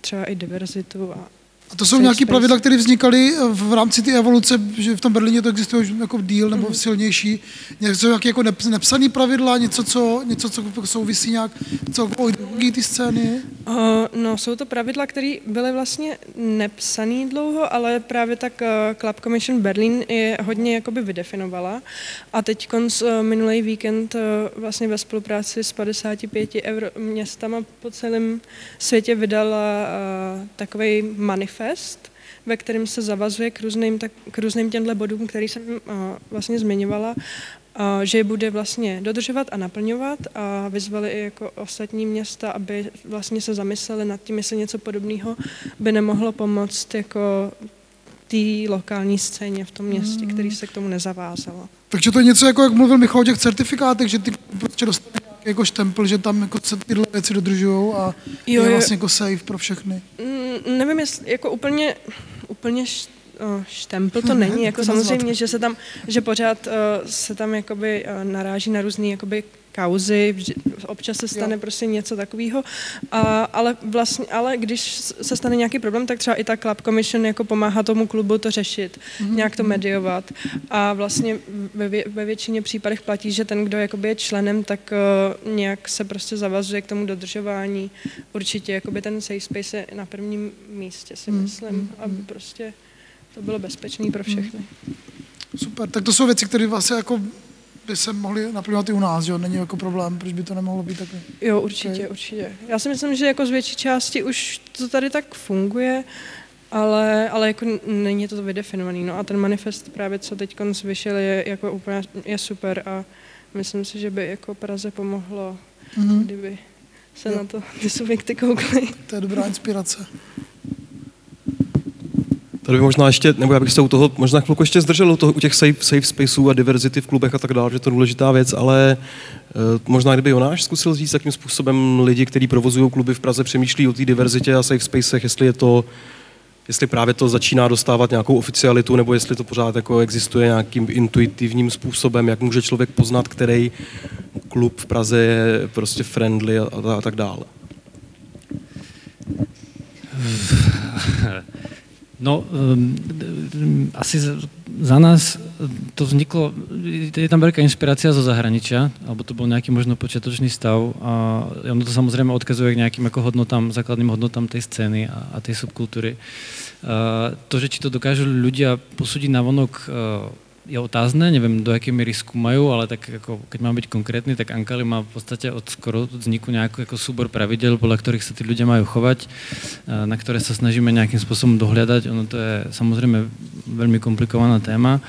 třeba i diverzitu a, a to jsou nějaké pravidla, které vznikaly v rámci té evoluce, že v tom Berlíně to existuje už jako díl nebo mm-hmm. silnější. Něco nějaké jako nepsané pravidla, něco, co, něco, co souvisí nějak celkovou ideologií ty scény? Uh, no, jsou to pravidla, které byly vlastně nepsané dlouho, ale právě tak uh, Club Commission Berlin je hodně jakoby vydefinovala. A teď konc uh, minulý víkend uh, vlastně ve spolupráci s 55 euro městama po celém světě vydala uh, takový manifest manifest, ve kterém se zavazuje k různým, tak, k různým těmhle bodům, který jsem uh, vlastně zmiňovala, uh, že je bude vlastně dodržovat a naplňovat a vyzvali i jako ostatní města, aby vlastně se zamysleli nad tím, jestli něco podobného by nemohlo pomoct jako té lokální scéně v tom městě, který se k tomu nezavázalo. Takže to je něco, jako jak mluvil Michal o těch certifikátech, že ty prostě dostaneš jako štempel, že tam jako se tyhle věci dodržují a jo, je vlastně jako safe pro všechny. Mm, nevím, jestli jako úplně, úplně štempel to není, jako samozřejmě, že se tam, že pořád uh, se tam jakoby uh, naráží na různý jakoby kauzy, občas se stane jo. prostě něco takového, ale vlastně, ale když se stane nějaký problém, tak třeba i ta Club Commission jako pomáhá tomu klubu to řešit, mm-hmm. nějak to mediovat a vlastně ve, ve většině případech platí, že ten, kdo jakoby je členem, tak uh, nějak se prostě zavazuje k tomu dodržování. Určitě jakoby ten safe space je na prvním místě, si mhm, myslím, mm-hmm. aby prostě to bylo bezpečné pro všechny. Super, tak to jsou věci, které vlastně jako by se mohli naplňovat i u nás, jo? Není jako problém, proč by to nemohlo být takhle? Jo, určitě, okay. určitě. Já si myslím, že jako z větší části už to tady tak funguje, ale, ale jako není to vydefinovaný. No a ten manifest právě, co teď vyšel, je jako úplně je super a myslím si, že by jako Praze pomohlo, mm-hmm. kdyby se jo. na to ty subjekty koukly. To je dobrá inspirace. Tady by možná ještě, nebo já bych se u toho možná chvilku ještě zdržel u, toho, u těch safe, safe spaceů a diverzity v klubech a tak dále, že to je důležitá věc, ale uh, možná kdyby Jonáš zkusil říct, jakým způsobem lidi, kteří provozují kluby v Praze, přemýšlí o té diverzitě a safe spacech, jestli je to jestli právě to začíná dostávat nějakou oficialitu, nebo jestli to pořád jako existuje nějakým intuitivním způsobem, jak může člověk poznat, který klub v Praze je prostě friendly a, a, a tak dále. [laughs] No, um, asi za nás to vzniklo, je tam veľká inšpirácia zo zahraničia, alebo to bol nejaký možno počiatočný stav a ono to samozrejme odkazuje k nejakým ako hodnotám, základným hodnotám tej scény a, a tej subkultúry. Uh, to, že či to dokážu ľudia posúdiť na vonok uh, je otázne, neviem do jaké míry skúmajú, ale tak ako, keď mám byť konkrétny, tak Ankali má v podstate od skoro vzniku nejaký ako súbor pravidel, podľa ktorých sa tí ľudia majú chovať, na ktoré sa snažíme nejakým spôsobom dohľadať. Ono to je samozrejme veľmi komplikovaná téma.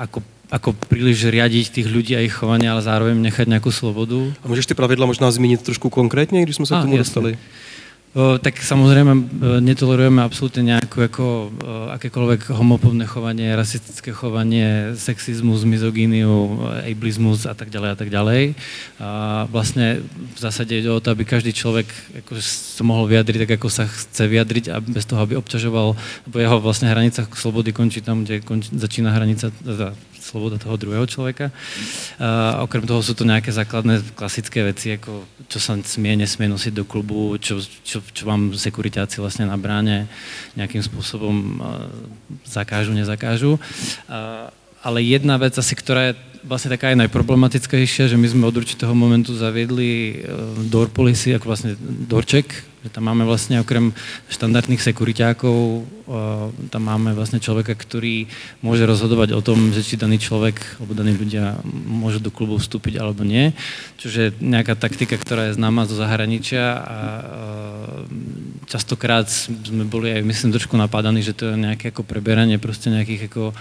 Ako ako príliš riadiť tých ľudí a ich chovanie, ale zároveň nechať nejakú slobodu. A můžeš ty pravidla možná zmínit trošku konkrétně, když jsme se k tomu jasne. dostali? Tak samozrejme netolerujeme absolútne nejakú ako, akékoľvek homofóbne chovanie, rasistické chovanie, sexizmus, mizogíniu, ableizmus a tak ďalej a tak ďalej. A vlastne v zásade ide o to, aby každý človek ako sa mohol vyjadriť tak, ako sa chce vyjadriť a bez toho, aby obťažoval, lebo jeho vlastne hranica slobody končí tam, kde končí, začína hranica, teda sloboda toho druhého človeka. A okrem toho sú to nejaké základné klasické veci, ako čo sa smie, nesmie nosiť do klubu, čo, čo, čo vám sekuritáci vlastne na bráne nejakým spôsobom zakážu, nezakážu. Ale jedna vec asi, ktorá je vlastne taká aj najproblematickejšia, že my sme od určitého momentu zaviedli e, door policy, ako vlastne dorček, že tam máme vlastne okrem štandardných sekuriťákov, tam máme vlastne človeka, ktorý môže rozhodovať o tom, že či daný človek alebo daní ľudia môžu do klubu vstúpiť alebo nie. Čiže nejaká taktika, ktorá je známa zo zahraničia a častokrát sme boli aj, myslím, trošku napádaní, že to je nejaké ako preberanie proste nejakých ako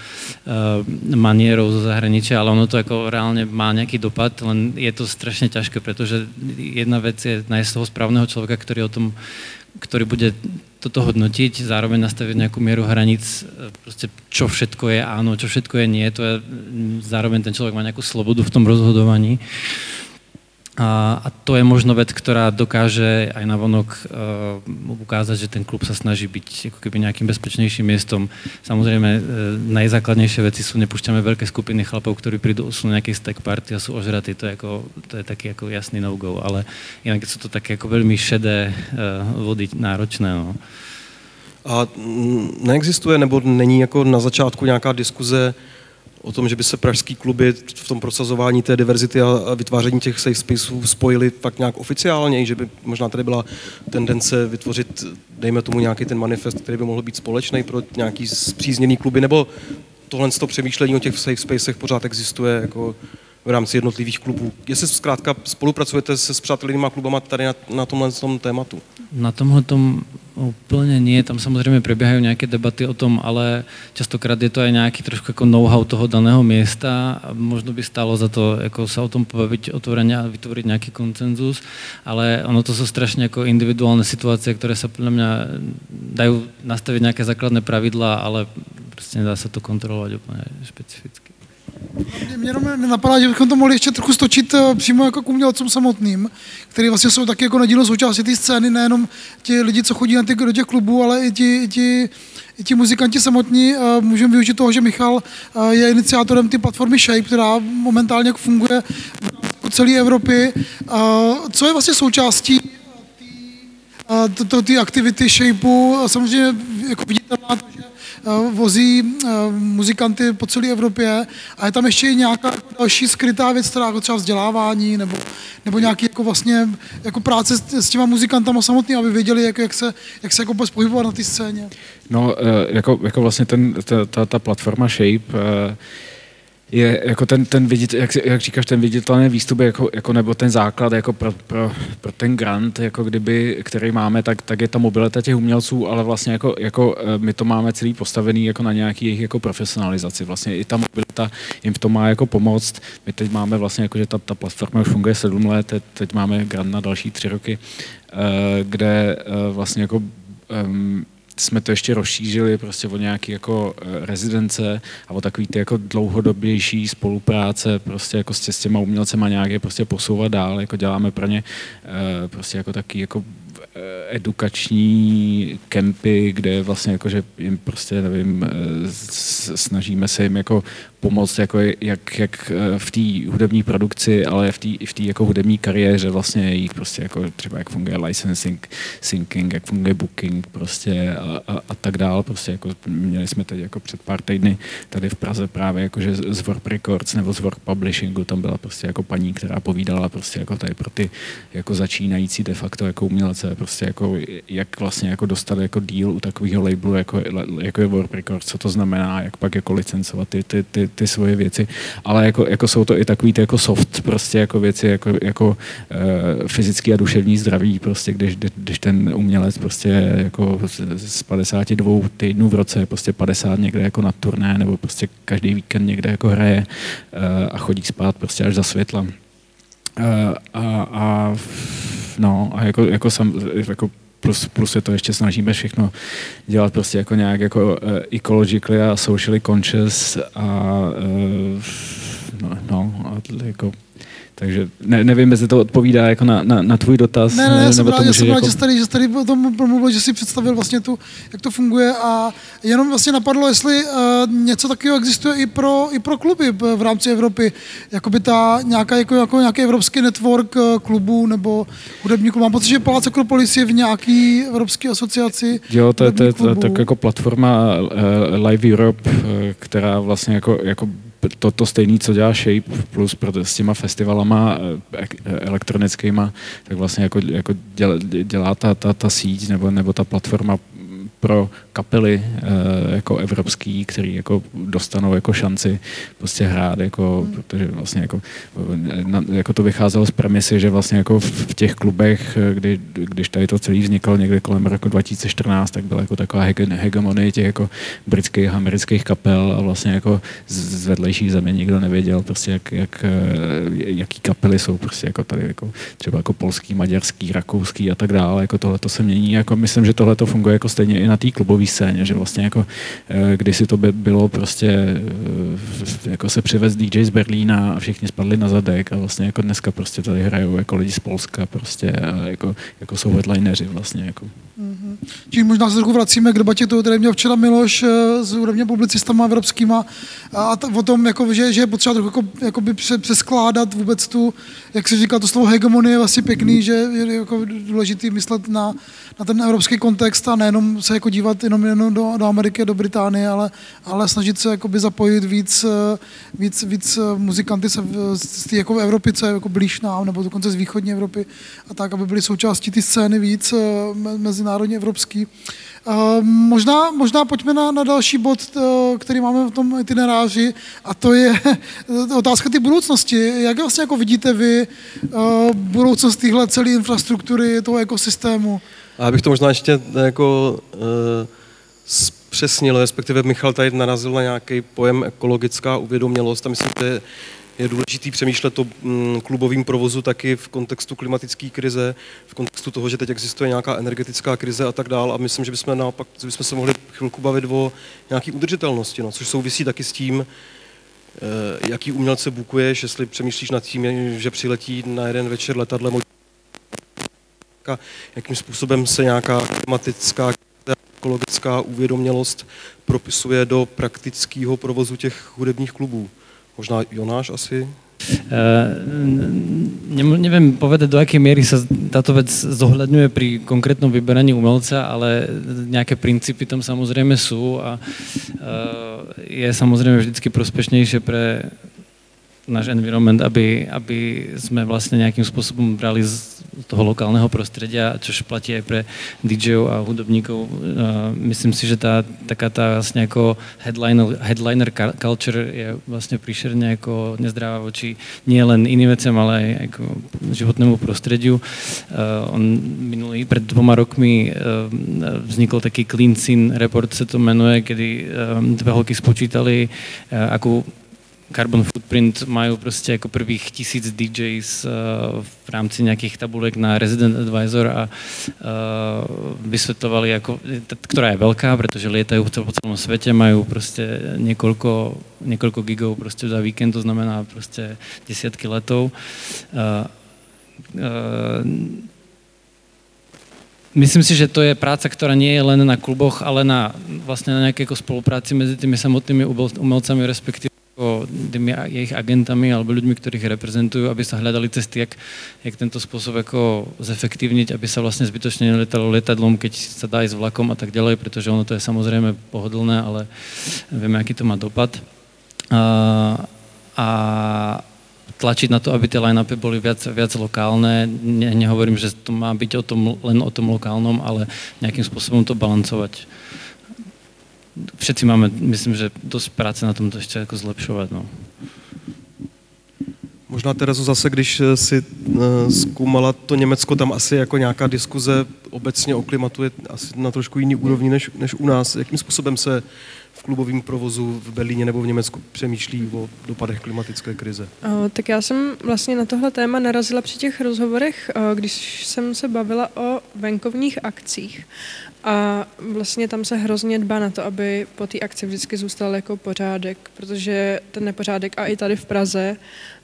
manierov zo zahraničia, ale ono to ako reálne má nejaký dopad, len je to strašne ťažké, pretože jedna vec je nájsť toho správneho človeka, ktorý o tom ktorý bude toto hodnotiť, zároveň nastaviť nejakú mieru hraníc, proste čo všetko je áno, čo všetko je nie, to je, zároveň ten človek má nejakú slobodu v tom rozhodovaní. A, a to je možno vec, ktorá dokáže aj na vonok uh, ukázať, že ten klub sa snaží byť ako keby nejakým bezpečnejším miestom. Samozrejme, uh, najzákladnejšie veci sú, nepúšťame veľké skupiny chlapov, ktorí prídu, sú nejaké stack party a sú ožratí, to je, ako, to je taký ako jasný no-go, ale inak sú to také ako veľmi šedé uh, vody náročné. No. A neexistuje nebo není jako na začátku nějaká diskuze o tom, že by se pražský kluby v tom prosazování té diverzity a vytváření těch safe spaceů spojili tak nějak oficiálně, že by možná tady byla tendence vytvořit, dejme tomu nějaký ten manifest, který by mohl být společný pro nějaký zpřízněný kluby, nebo tohle z toho přemýšlení o těch safe spacech pořád existuje jako v rámci jednotlivých klubů. Jestli zkrátka spolupracujete se spřátelenýma klubama tady na, na tomhle tom tématu? Na tomhle tom úplně nie. Tam samozřejmě prebiehajú nějaké debaty o tom, ale častokrát je to aj nějaký trošku jako know-how toho daného města možno by stálo za to jako sa o tom pobaviť otvorene a vytvoriť nějaký koncenzus, ale ono to jsou strašně jako individuálne situácie, které sa podľa mňa dajú nastaviť nějaké základné pravidla, ale prostě nedá se to kontrolovat úplně špecificky. Mě, jenom napadá, že bychom to mohli ještě trochu stočit eh, přímo jako k umělcům samotným, který vlastně jsou taky jako nedílnou součástí té scény, nejenom ti lidi, co chodí na ty, do těch klubů, ale i ti, i ti, i ti muzikanti samotní. Eh, můžeme využít toho, že Michal eh, je iniciátorem ty platformy Shape, která momentálně jako funguje v celé Evropy. Co je vlastně součástí té aktivity Shapeu? Samozřejmě jako viditelná že vozí eh, muzikanty po celé Evropě a je tam ještě nějaká další skrytá věc, která jako třeba vzdělávání nebo, nebo nějaký jako vlastně jako práce s, s těma muzikantama samotný, aby věděli, jak, jak se, jak se jako pohybovat na té scéně. No, eh, jako, jako vlastně ten, ta, ta, ta platforma Shape, je jako ten, ten vidit, jak, jak říkáš, ten viditelný výstup jako, jako, nebo ten základ jako pro, pro, pro, ten grant, jako kdyby, který máme, tak, tak je ta mobilita těch umělců, ale vlastně jako, jako eh, my to máme celý postavený jako na nějaký jejich jako profesionalizaci. Vlastně i ta mobilita jim v tom má jako pomoct. My teď máme vlastně jako, že ta, ta platforma už funguje sedm let, teď, teď máme grant na další tři roky, eh, kde eh, vlastně jako um, jsme to ještě rozšířili prostě o nějaké jako eh, rezidence a o takový ty jako dlouhodobější spolupráce prostě jako s, těma umělcema nějaké prostě posouvat dál, jako děláme pro ně eh, prostě jako taky jako edukační kempy, kde vlastně jakože jim prostě, nevím, snažíme se jim jako pomoct, jako jak, jak eh, v té hudební produkci, ale v té i v té jako hudební kariéře vlastně jejich prostě jako třeba jak funguje licensing, syncing, jak funguje booking prostě a, a, a tak dál. Prostě jako měli jsme teď jako před pár týdny tady v Praze právě jakože z Warp Records nebo z Warp Publishingu, tam byla prostě jako paní, která povídala prostě jako tady pro ty jako začínající de facto jako umělce, prostě jako jak vlastně jako dostat jako deal u takového labelu jako, jako je Warp Records, co to znamená, jak pak jako licencovat ty, ty, ty, ty svoje věci, ale jako, jako jsou to i takový ty jako soft prostě jako věci, jako, jako uh, fyzický a duševní zdraví, prostě když, když ten umělec prostě jako z 52 týdnů v roce prostě 50 někde jako na turné nebo prostě každý víkend někde jako hraje uh, a chodí spát prostě až za světla. Uh, a, a no, a jako, jako, sam, jako plus, plus se to ještě snažíme všechno dělat prostě jako nějak jako uh, ecologically a socially conscious a uh, no, no a jako takže ne, nevím, jestli to odpovídá jako na, na, na tvůj dotaz. Ne, ne, ne já jsem rád, že, jsem jako... že, jsi tady, že jsi tady o tom promluvil, že si představil vlastně tu, jak to funguje a jenom vlastně napadlo, jestli uh, něco takového existuje i pro, i pro kluby v rámci Evropy, jakoby ta nějaká, jako, jako nějaký evropský network uh, klubů nebo hudební klubů. Mám pocit, že Palác Akropolis je v nějaký evropské asociaci Jo, to je, to, to, to, jako platforma uh, Live Europe, uh, která vlastně jako, jako to, to stejné, co dělá Shape plus s těma festivalama eh, elektronickýma, tak vlastně jako, jako dělá, dělá ta, ta, ta síť nebo, nebo ta platforma pro kapely eh, jako evropský, který jako dostanou jako šanci prostě hrát, jako, hmm. protože vlastně jako, jako to vycházelo z premisy, že vlastně jako v těch klubech, eh, kdy, když tady to celý vzniklo někde kolem roku 2014, tak byla jako taková hegemonie těch jako britských a amerických kapel a vlastně jako z, vedlejších země nikdo nevěděl prostě jak, jak, eh, jaký kapely jsou prostě jako tady jako třeba jako polský, maďarský, rakouský a tak dále, jako tohle to se mění, jako myslím, že tohle to funguje jako stejně i na té klubové scéně, že vlastně jako eh, kdysi to by bylo prostě eh, jako se přivez DJ z Berlína a všichni spadli na zadek a vlastně jako dneska prostě tady hrajou jako lidi z Polska prostě a jako, jako jsou headlineři vlastně jako. Mm-hmm. Čím možná se trochu vracíme k debatě, kterou tady měl včera Miloš eh, s úrovně publicistama evropskýma a t- o tom, jako, že, že je potřeba trochu jako, jako by přeskládat vůbec tu, jak se říká, to slovo hegemonie je vlastně pěkný, že je jako důležitý myslet na, na ten evropský kontext a nejenom se jako dívat jenom, jenom do, do Ameriky, do Británie, ale, ale snažit se zapojit víc, eh, víc, víc eh, muzikanty se, z té jako Evropy, co je jako blíž nám, nebo dokonce z východní Evropy a tak, aby byli součástí té scény víc mezi mezinárodně evropský. Možná, možná pojďme na, na další bod, který máme v tom itineráři, a to je otázka ty budoucnosti. Jak vlastně jako vidíte vy budoucnost téhle celé infrastruktury, toho ekosystému? A já bych to možná ještě jako zpřesnil, respektive Michal tady narazil na nějaký pojem ekologická uvědomělost a myslím, že je důležité přemýšlet o mm, klubovém provozu taky v kontextu klimatické krize, v kontextu toho, že teď existuje nějaká energetická krize a tak dál. A myslím, že bychom naopak že bychom se mohli chvilku bavit o nějaké udržitelnosti, no, což souvisí taky s tím, eh, jaký umělce bukuješ, jestli přemýšlíš nad tím, že přiletí na jeden večer letadlem, jakým způsobem se nějaká klimatická ekologická uvědomělost propisuje do praktického provozu těch hudebních klubů. Možná Jonáš asi? Uh, neviem povedať, do akej miery sa táto vec zohľadňuje pri konkrétnom vyberaní umelca, ale nejaké princípy tam samozrejme sú a uh, je samozrejme vždycky prospešnejšie pre náš environment, aby, aby sme vlastne nejakým spôsobom brali z toho lokálneho prostredia, čož platí aj pre DJov a hudobníkov. Myslím si, že tá, taká tá vlastne ako headliner, headliner culture je vlastne príšerne ako nezdravá voči nie len iným veciam, ale aj ako životnému prostrediu. On minulý, pred dvoma rokmi vznikol taký Clean Scene report, sa to menuje, kedy dve holky spočítali, akú Carbon Footprint majú prostě jako prvých tisíc DJs uh, v rámci nějakých tabulek na Resident Advisor a uh, vysvětlovali, jako, která je velká, protože lietají po celém světě, mají prostě několiko, několiko gigov prostě za víkend, to znamená prostě desítky letů. Uh, Myslím si, že to je práca, ktorá nie je len na kluboch, ale na, vlastne na nejakej spolupráci medzi tými samotnými umelcami, respektíve tými jejich agentami alebo ľuďmi, ktorých reprezentujú, aby sa hľadali cesty, jak, jak tento spôsob ako zefektívniť, aby sa vlastne zbytočne neletalo letadlom, keď sa dá ísť vlakom a tak ďalej, pretože ono to je samozrejme pohodlné, ale vieme, aký to má dopad. A, a tlačiť na to, aby tie line-upy boli viac, viac lokálne. Ne, nehovorím, že to má byť o tom, len o tom lokálnom, ale nejakým spôsobom to balancovať. Všetci máme, myslím, že dosť práce na tom to ešte jako zlepšovat. No. Možná Terezu zase, když si eh, zkoumala to Německo, tam asi jako nějaká diskuze obecně o klimatu je asi na trošku jiný úrovni než, než u nás. Jakým způsobem se v klubovém provozu v Berlíně nebo v Německu přemýšlí o dopadech klimatické krize? O, tak já jsem vlastně na tohle téma narazila při těch rozhovorech, o, když jsem se bavila o venkovních akcích. A vlastně tam se hrozně dbá na to, aby po té akci vždycky zůstal jako pořádek, protože ten nepořádek a i tady v Praze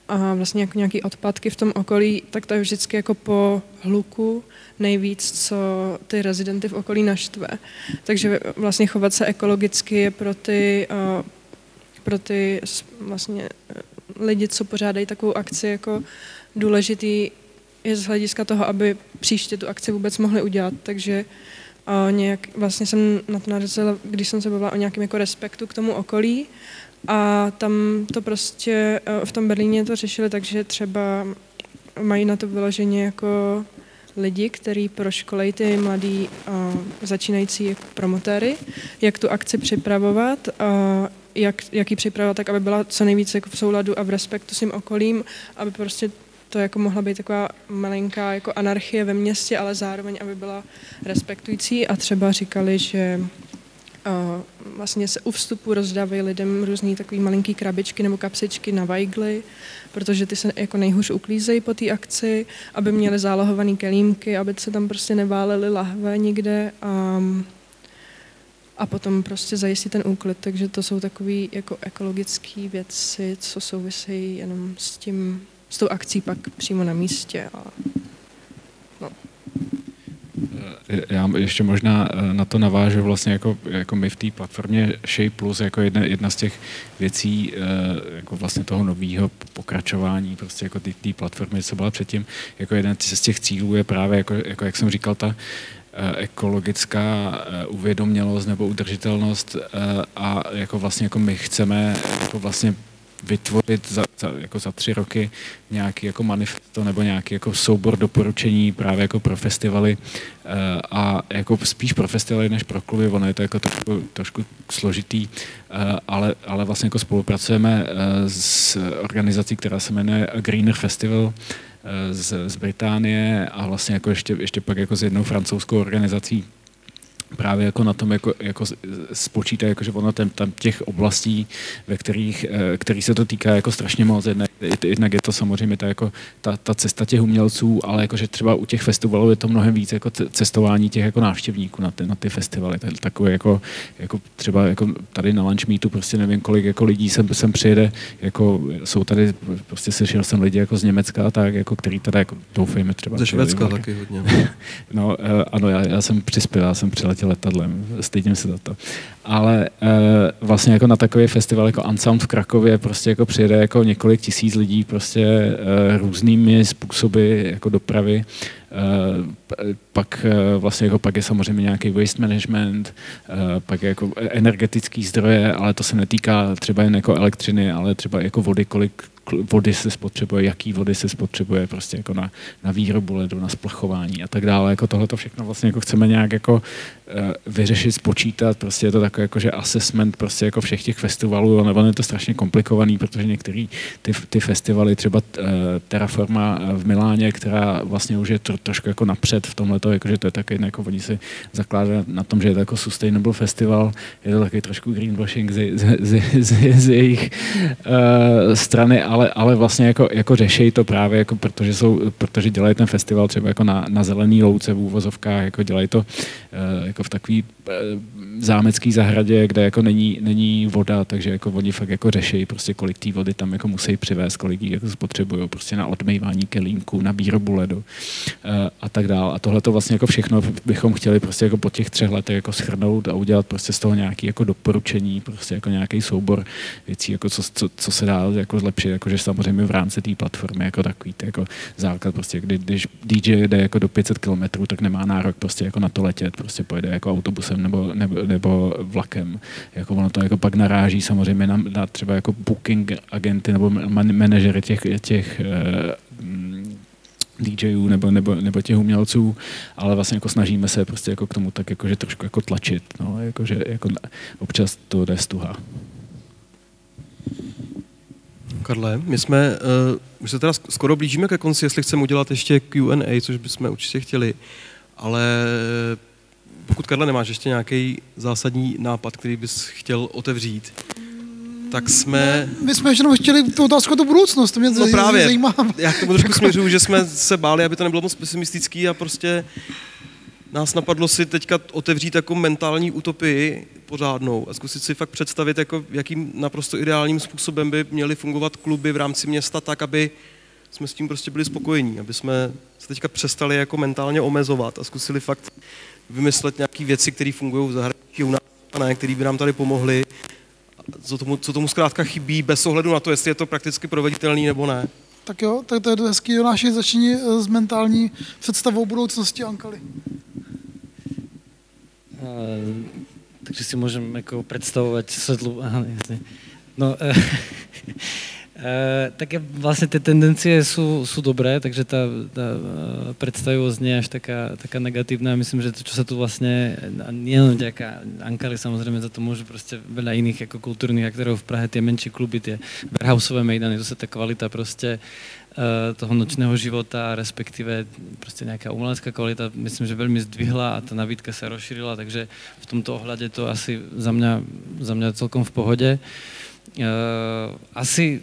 a vlastně jako nějaký odpadky v tom okolí, tak to je vždycky jako po hluku nejvíc, co ty rezidenty v okolí naštve. Takže vlastně chovat se ekologicky je pro ty, uh, pro ty vlastně eh, lidi, co pořádají takovou akci, jako důležitý je z hlediska toho, aby příště tu akci vůbec mohli udělat. Takže uh, nějak, vlastně jsem na to narazila, když jsem se bavila o nějakém jako respektu k tomu okolí a tam to prostě v tom Berlíně to řešili takže třeba mají na to vyloženě jako lidi, kteří proškolejí ty mladí uh, začínající promotéry, jak tu akci připravovat, uh, jak, jak ji připravovat tak, aby byla co nejvíce jako v souladu a v respektu s tím okolím, aby prostě to jako mohla být taková malinká jako anarchie ve městě, ale zároveň, aby byla respektující a třeba říkali, že vlastně se u vstupu rozdávají lidem různý takový malinký krabičky nebo kapsičky na vajgly, protože ty se jako nejhůř uklízejí po té akci, aby měli zálohované kelímky, aby se tam prostě neválely lahve nikde a, a potom prostě zajistit ten úklid. Takže to jsou takové jako ekologické věci, co souvisejí jenom s tím, s tou akcí pak přímo na místě. A, já ještě možná eh, na to navážu vlastně jako, jako my v té platformě Shape Plus jako jedna, jedna z těch věcí eh, jako vlastně toho nového pokračování prostě jako té platformy, co byla předtím, jako jeden z těch cílů je právě, jako, jako jak jsem říkal, ta ekologická uvědomělost nebo udržitelnost a jako vlastně jako my chceme jako vlastně vytvořit za, za, jako za tři roky nějaký jako manifesto nebo nějaký jako soubor doporučení právě jako pro festivaly uh, a jako spíš pro festivaly než pro kluby, ono je to jako trošku, trošku složitý, uh, ale, ale vlastně jako spolupracujeme uh, s organizací, která se jmenuje Greener Festival, z, z Británie a vlastně jako ještě, ještě pak jako s jednou francouzskou organizací, právě jako na tom jako, jako spočítá, jako, že ono tam, tam těch oblastí, ve kterých, eh, který se to týká jako strašně moc. Jednak, jednak je to samozřejmě ta, jako, ta, ta, cesta těch umělců, ale jakože třeba u těch festivalů je to mnohem víc jako cestování těch jako návštěvníků na ty, na ty festivaly. Takové jako, jako třeba jako tady na Lunch Meetu prostě nevím, kolik jako lidí sem, sem přijede, jako jsou tady, prostě slyšel jsem lidi jako z Německa, tak jako, který tady jako doufejme třeba. Ze Švédska taky hodně. [laughs] no, eh, ano, já, já jsem přispěl, já jsem přiletěl letěl letadlem, stydím se za to. Ale e, vlastně jako na takový festival jako Unsound v Krakově prostě jako přijede jako několik tisíc lidí prostě e, různými způsoby jako dopravy. E, pak vlastně jako pak je samozřejmě nějaký waste management, pak je jako energetický zdroje, ale to se netýká třeba jen jako elektřiny, ale třeba jako vody, kolik vody se spotřebuje, jaký vody se spotřebuje prostě jako na, na výrobu ledu, na splachování a tak dále. Jako tohle to všechno vlastně jako chceme nějak jako uh, vyřešit, spočítat, prostě je to takové jako, že assessment prostě jako všech těch festivalů, nebo je to strašně komplikovaný, protože některé ty, ty festivaly, třeba uh, Terraforma v Miláně, která vlastně už je tro, trošku jako napřed v tomhle, jako, že to je taky, jako oni si zakládají na tom, že je to jako sustainable festival, je to taky trošku greenwashing z, z, z, z, z jejich uh, strany, ale ale, ale vlastně jako, jako řeší to právě, jako protože, jsou, protože dělají ten festival třeba jako na, na zelený louce v úvozovkách, jako dělají to uh, jako v takový uh, zámecký zahradě, kde jako není, není voda, takže jako oni fakt jako řeší prostě kolik té vody tam jako musí přivést, kolik jí jako spotřebují prostě na odmývání kelínku, na výrobu ledu uh, a tak dále. A tohle to vlastně jako všechno bychom chtěli prostě jako po těch třech letech jako schrnout a udělat prostě z toho nějaký jako doporučení, prostě jako nějaký soubor věcí, jako co, co, co se dá jako zlepšit, jakože samozřejmě v rámci té platformy jako takový jako základ, prostě kdy, když DJ jde jako do 500 km, tak nemá nárok prostě jako na to letět, prostě pojede jako autobusem nebo, nebo, nebo vlakem. Jako ono to jako pak naráží samozřejmě na, na třeba jako booking agenty nebo man, manažery těch, těch uh, DJů nebo, nebo, nebo těch umělců, ale vlastně jako snažíme se prostě jako k tomu tak jako, že trošku jako tlačit, no, jako, že jako občas to jde stuha. Karle, my jsme, uh, už se teda skoro blížíme ke konci, jestli chceme udělat ještě Q&A, což bychom určitě chtěli, ale pokud Karle nemáš ještě nějaký zásadní nápad, který bys chtěl otevřít, tak jsme... My jsme jenom chtěli tu otázku do budoucnost, to mě no právě, zajímá. Já k tomu trošku směřuju, že jsme se báli, aby to nebylo moc pesimistický a prostě nás napadlo si teďka otevřít jako mentální utopii pořádnou a zkusit si fakt představit, jako jakým naprosto ideálním způsobem by měly fungovat kluby v rámci města tak, aby jsme s tím prostě byli spokojení, aby jsme se teďka přestali jako mentálně omezovat a zkusili fakt vymyslet nějaké věci, které fungují v zahraničí u nás a ne, které by nám tady pomohly co tomu, co tomu zkrátka chybí, bez ohledu na to, jestli je to prakticky proveditelný nebo ne. Tak jo, tak to je hezký naše začíní eh, s mentální představou budoucnosti Ankaly. Uh, takže si můžeme jako představovat světlu. Aha, No, uh, [laughs] E, tak vlastne tie tendencie sú, sú dobré, takže tá, tá e, predstavivosť nie je až taká, taká negatívna. Myslím, že to, čo sa tu vlastne, nielen vďaka Ankali, samozrejme za to môžu proste veľa iných ako kultúrnych aktérov v Prahe, tie menšie kluby, tie verhausové mejdany, to sa tá kvalita proste e, toho nočného života, respektíve prostě nějaká umelecká kvalita, myslím, že velmi zdvihla a ta nabídka se rozšírila, takže v tomto ohľade to asi za mňa, za mňa celkom v pohode. Asi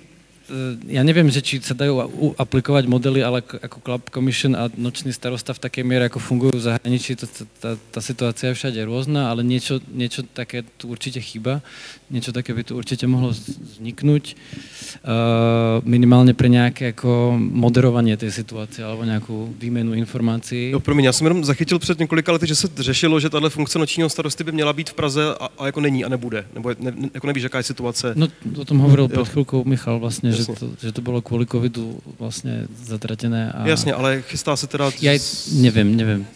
ja neviem, že či sa dajú aplikovať modely, ale ako Club Commission a nočný starosta v takej miere, ako fungujú v zahraničí, to, tá, tá situácia je všade rôzna, ale niečo, niečo také tu určite chýba, niečo také by tu určite mohlo vzniknúť, uh, minimálně pre nějaké jako moderovanie tej situácie alebo nějakou výmenu informací. Jo, promiň, já jsem jenom zachytil před několika lety, že se řešilo, že tahle funkce nočního starosty by měla být v Praze a, a jako není a nebude, nebo ne, jako nevíš, jaká je situace. No, o tom hovoril před chvilkou Michal vlastně, že to, že to bylo kvůli covidu vlastně zatratené. A... Jasně, ale chystá se teda... Já nevím, nevím.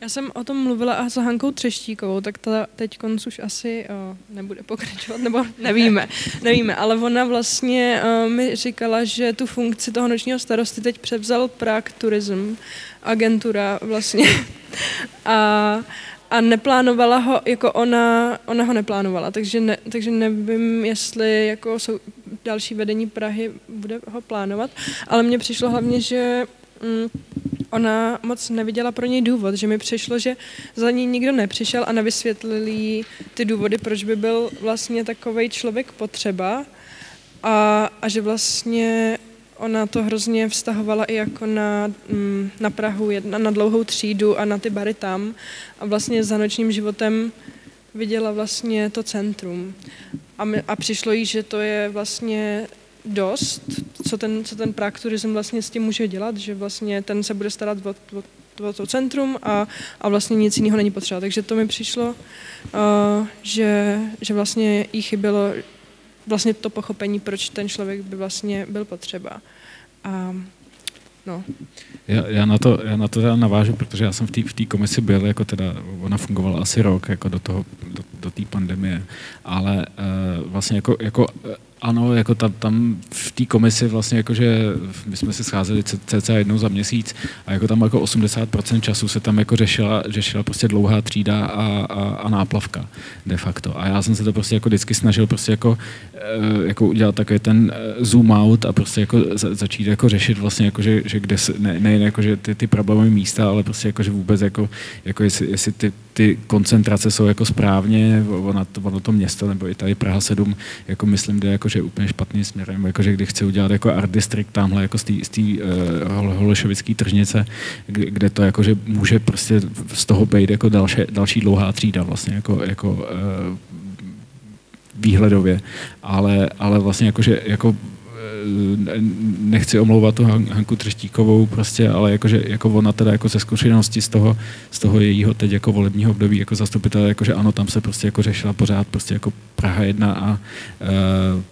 Já jsem o tom mluvila a s Hankou Třeštíkovou, tak ta teď konc už asi o, nebude pokračovat, nebo nevíme, [laughs] nevíme, ale ona vlastně o, mi říkala, že tu funkci toho nočního starosty teď převzal Prague Tourism, agentura vlastně. [laughs] A a neplánovala ho, jako ona, ona ho neplánovala, takže, ne, takže nevím, jestli jako jsou další vedení Prahy bude ho plánovat, ale mně přišlo hlavně, že mm, ona moc neviděla pro něj důvod, že mi přišlo, že za ní nikdo nepřišel a nevysvětlil jí ty důvody, proč by byl vlastně takový člověk potřeba a, a že vlastně ona to hrozně vztahovala i jako na, mm, na Prahu, jedna, na dlouhou třídu a na ty bary tam. A vlastně za nočním životem viděla vlastně to centrum. A, my, a přišlo jí, že to je vlastně dost, co ten, co ten Prague vlastně s tím může dělat, že vlastně ten se bude starat o, o, o to centrum a, a vlastně nic jiného není potřeba. Takže to mi přišlo, uh, že, že vlastně jí chybělo, vlastně to pochopení, proč ten člověk by vlastně byl potřeba. A No. Já, já, na to, já na to teda navážu, protože já jsem v té v komisi byl, jako teda, ona fungovala asi rok jako do toho, do, do té pandemie, ale uh, vlastně jako, jako ano, jako tam, tam v té komisi vlastně jakože my jsme se scházeli cca jednou za měsíc a jako tam jako 80% času se tam jako řešila, řešila prostě dlouhá třída a, a, a náplavka de facto. A já jsem se to prostě jako vždycky snažil prostě jako, eh, jako udělat takový ten eh, zoom out a prostě jako začít jako řešit vlastně jako, že, že kde se, ne, ne jako, že ty, ty problémové místa, ale prostě jako, že vůbec jako, jako jestli, jestli ty ty koncentrace jsou jako správně, ono to, ono to město, nebo i tady Praha 7, jako myslím, jde jakože úplně špatným směrem, jakože když chce udělat jako art district tamhle jako z té uh, holešovické tržnice, kde, kde to jakože může prostě z toho být jako další, další dlouhá třída vlastně jako, jako uh, výhledově, ale, ale vlastně jakože jako nechci omlouvat tu Hanku Třeštíkovou, prostě, ale jakože, jako ona teda jako ze zkušenosti z toho, z toho jejího teď jako volebního období jako zastupitel, jakože ano, tam se prostě jako řešila pořád prostě jako Praha 1 a uh,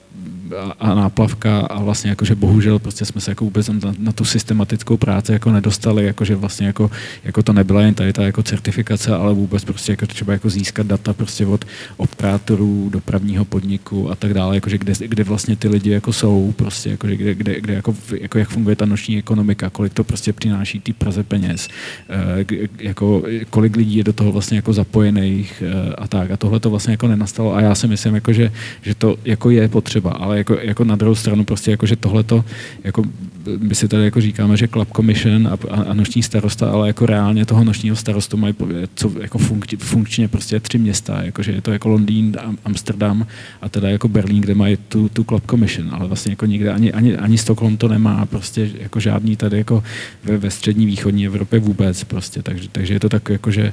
a náplavka a vlastně jakože bohužel prostě jsme se jako vůbec na, na tu systematickou práci jako nedostali, jakože vlastně jako, jako to nebyla jen tady ta jako certifikace, ale vůbec prostě jako třeba jako získat data prostě od operátorů, dopravního podniku a tak dále, jakože kde, kde vlastně ty lidi jako jsou, prostě jakože kde, kde, kde jako, jako, jak funguje ta noční ekonomika, kolik to prostě přináší ty Praze peněz, e, jako kolik lidí je do toho vlastně jako zapojených e, a tak. A tohle to vlastně jako nenastalo a já si myslím jako, že, že to jako je potřeba, ale jako, jako na druhou stranu prostě jako, že tohleto, jako my si tady jako říkáme, že Club Commission a, a, a noční starosta, ale jako reálně toho nočního starostu mají co, jako funkč, funkčně prostě tři města, jakože je to jako Londýn, Amsterdam a teda jako Berlín, kde mají tu, tu Club Commission, ale vlastně jako nikde ani, ani, ani Stockholm to nemá, prostě jako žádný tady jako ve, ve střední východní Evropě vůbec prostě, takže, takže je to tak jako, že e,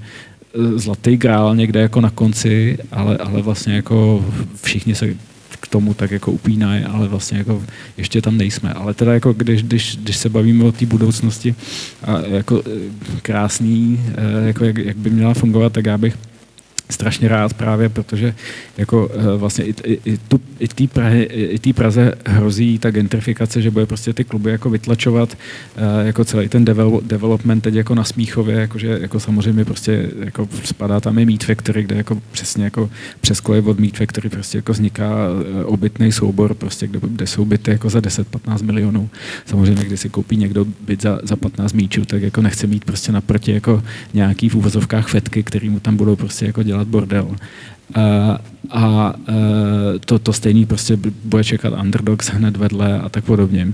zlatý grál někde jako na konci, ale, ale vlastně jako všichni se k tomu tak jako upínají, ale vlastně jako ještě tam nejsme. Ale teda jako když, když, když se bavíme o té budoucnosti a jako eh, krásný, eh, jako jak, jak by měla fungovat, tak já bych strašně rád právě, protože jako eh, vlastně i, i, i, tu, i, tý Prahy, i tý Praze hrozí ta gentrifikace, že bude prostě ty kluby jako vytlačovat eh, jako celý ten devel, development teď jako na Smíchově, jakože jako samozřejmě prostě jako spadá tam i Meat Factory, kde jako přesně jako přes koleje od Meat Factory prostě jako vzniká eh, obytný soubor, prostě kde, kde jsou byty jako za 10-15 milionů. Samozřejmě, když si koupí někdo byt za, za 15 míčů, tak jako nechce mít prostě naproti jako nějaký v úvozovkách fetky, který mu tam budou prostě jako dělat dělat bordel. A, a to, to stejný prostě bude čekat underdogs hned vedle a tak podobně.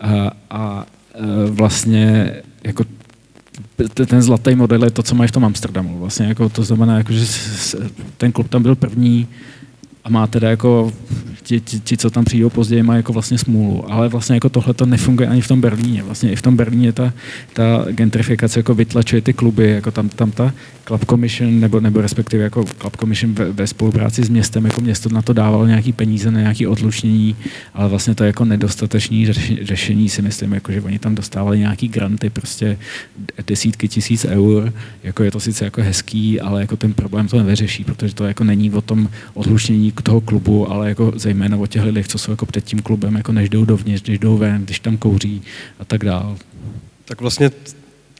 A, a vlastně jako ten zlatý model je to, co mají v tom Amsterdamu. Vlastně jako to znamená, jako, že ten klub tam byl první a má teda jako ti, ti, ti, co tam přijdou později, mají jako vlastně smůlu. Ale vlastně jako tohle to nefunguje ani v tom Berlíně. Vlastně i v tom Berlíně ta, ta gentrifikace jako vytlačuje ty kluby, jako tam, tam ta Club Commission, nebo, nebo respektive jako Club Commission ve, ve spolupráci s městem, jako město na to dávalo nějaký peníze na nějaké odlučnění, ale vlastně to jako nedostatečné řešení si myslím, jako že oni tam dostávali nějaký granty, prostě desítky tisíc eur, jako je to sice jako hezký, ale jako ten problém to nevyřeší, protože to jako není o tom odlučnění toho klubu, ale jako zejména o těch lidech, co jsou jako před tím klubem, jako než jdou dovnitř, když jdou ven, když tam kouří a tak dál. Tak vlastně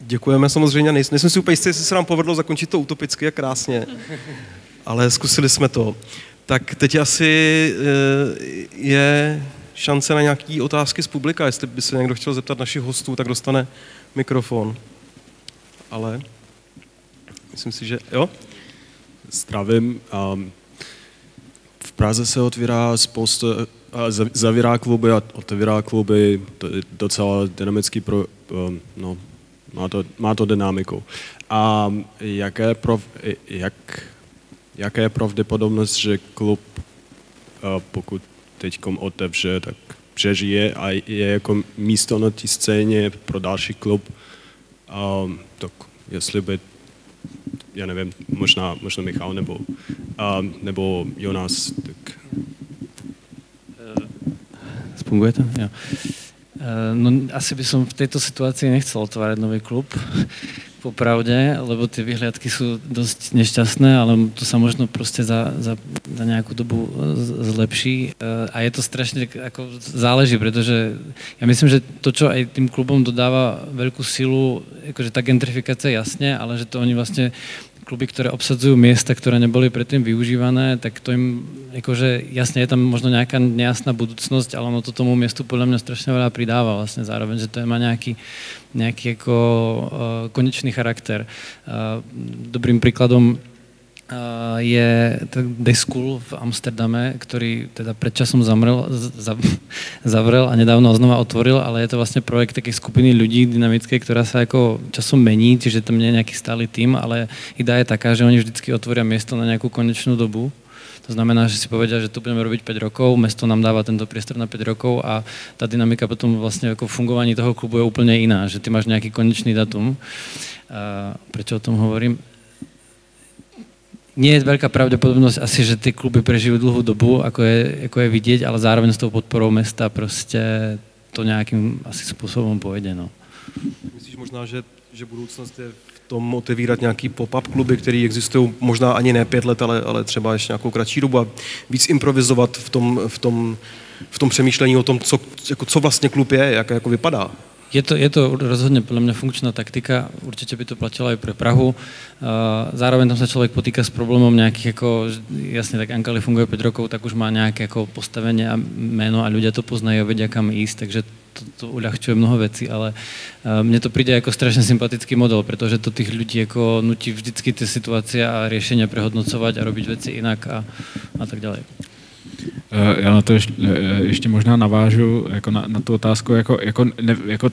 Děkujeme samozřejmě. Nejsem, nejsem si úplně jistý, jestli se nám povedlo zakončit to utopicky a krásně, [laughs] ale zkusili jsme to. Tak teď asi eh, je šance na nějaké otázky z publika. Jestli by se někdo chtěl zeptat našich hostů, tak dostane mikrofon. Ale myslím si, že jo? Zdravím. Um, Praze se otvírá spousta, uh, zavírá kluby a otevírá kluby, to je docela dynamický pro, um, no, má to, má to dynamiku. A jaké, prof, jak, jaké je pravděpodobnost, že klub, pokud teď otevře, tak přežije a je jako místo na té scéně pro další klub, a, tak jestli by, já nevím, možná, možná Michal nebo, a, nebo Jonas, tak... Funguje to? Jo. Eh, no asi by som v tejto situácii nechcel otvárať nový klub, [laughs] popravde, lebo tie vyhliadky sú dosť nešťastné, ale to sa možno proste za, za, za nejakú dobu zlepší eh, a je to strašne ako záleží, pretože ja myslím, že to, čo aj tým klubom dodáva veľkú silu, akože tá gentrifikácia jasne, ale že to oni vlastne kluby, ktoré obsadzujú miesta, ktoré neboli predtým využívané, tak to im, akože jasne je tam možno nejaká nejasná budúcnosť, ale ono to tomu miestu podľa mňa strašne veľa pridáva vlastne zároveň, že to má nejaký, nejaký ako uh, konečný charakter. Uh, dobrým príkladom je The School v Amsterdame, ktorý teda pred časom zamrel, [laughs] zavrel a nedávno znova otvoril, ale je to vlastne projekt také skupiny ľudí dynamické, ktorá sa ako časom mení, čiže tam nie je nejaký stály tým, ale idea je taká, že oni vždycky otvoria miesto na nejakú konečnú dobu. To znamená, že si povedia, že tu budeme robiť 5 rokov, mesto nám dáva tento priestor na 5 rokov a tá dynamika potom vlastne ako fungovaní toho klubu je úplne iná, že ty máš nejaký konečný datum. A prečo o tom hovorím? Nie je veľká pravdepodobnosť asi, že ty kluby prežijú dlhú dobu, ako je, ako je vidieť, ale zároveň s tou podporou mesta prostě to nějakým asi způsobem pojede. No. Myslíš možná, že, že budoucnost je v tom otevírat nějaký pop-up kluby, které existují možná ani ne pět let, ale, ale třeba ještě nějakou kratší dobu a víc improvizovat v tom, v tom, v tom přemýšlení o tom, co, jako, co vlastně klub je, jak jako vypadá? Je to, je to rozhodne podľa mňa funkčná taktika, určite by to platilo aj pre Prahu. Zároveň tam sa človek potýka s problémom nejakých, ako, jasne, tak Ankali funguje 5 rokov, tak už má nejaké ako postavenie a meno a ľudia to poznajú a vedia kam ísť, takže to, to uľahčuje mnoho vecí, ale mne to príde ako strašne sympatický model, pretože to tých ľudí ako nutí vždycky tie situácie a riešenia prehodnocovať a robiť veci inak a, a tak ďalej. Eh, já na to ještě, eh, ještě možná navážu jako na, na tu otázku, jako, jako, ne, jako,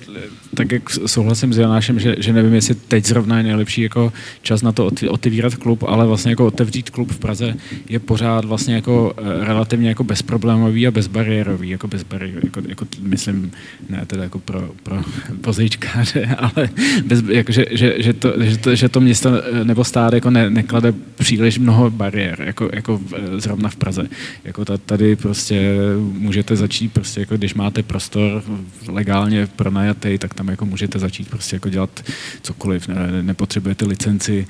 tak jak souhlasím s Janášem, že, že nevím, jestli teď zrovna je nejlepší jako čas na to otevírat klub, ale vlastně jako otevřít klub v Praze je pořád vlastně jako eh, relativně jako bezproblémový a bezbariérový, jako bezbariérový, jako, jako myslím, ne teda jako pro, pro [laughs] pozejčkáře, [laughs] ale bez, jako, že, že, že, to, že, to, že to město nebo stát jako ne, neklade příliš mnoho bariér, jako, jako zrovna v Praze. Jako tady tady prostě můžete začít prostě jako když máte prostor legálně pronajatý, tak tam jako můžete začít prostě jako dělat cokoliv, ne, nepotřebujete licenci,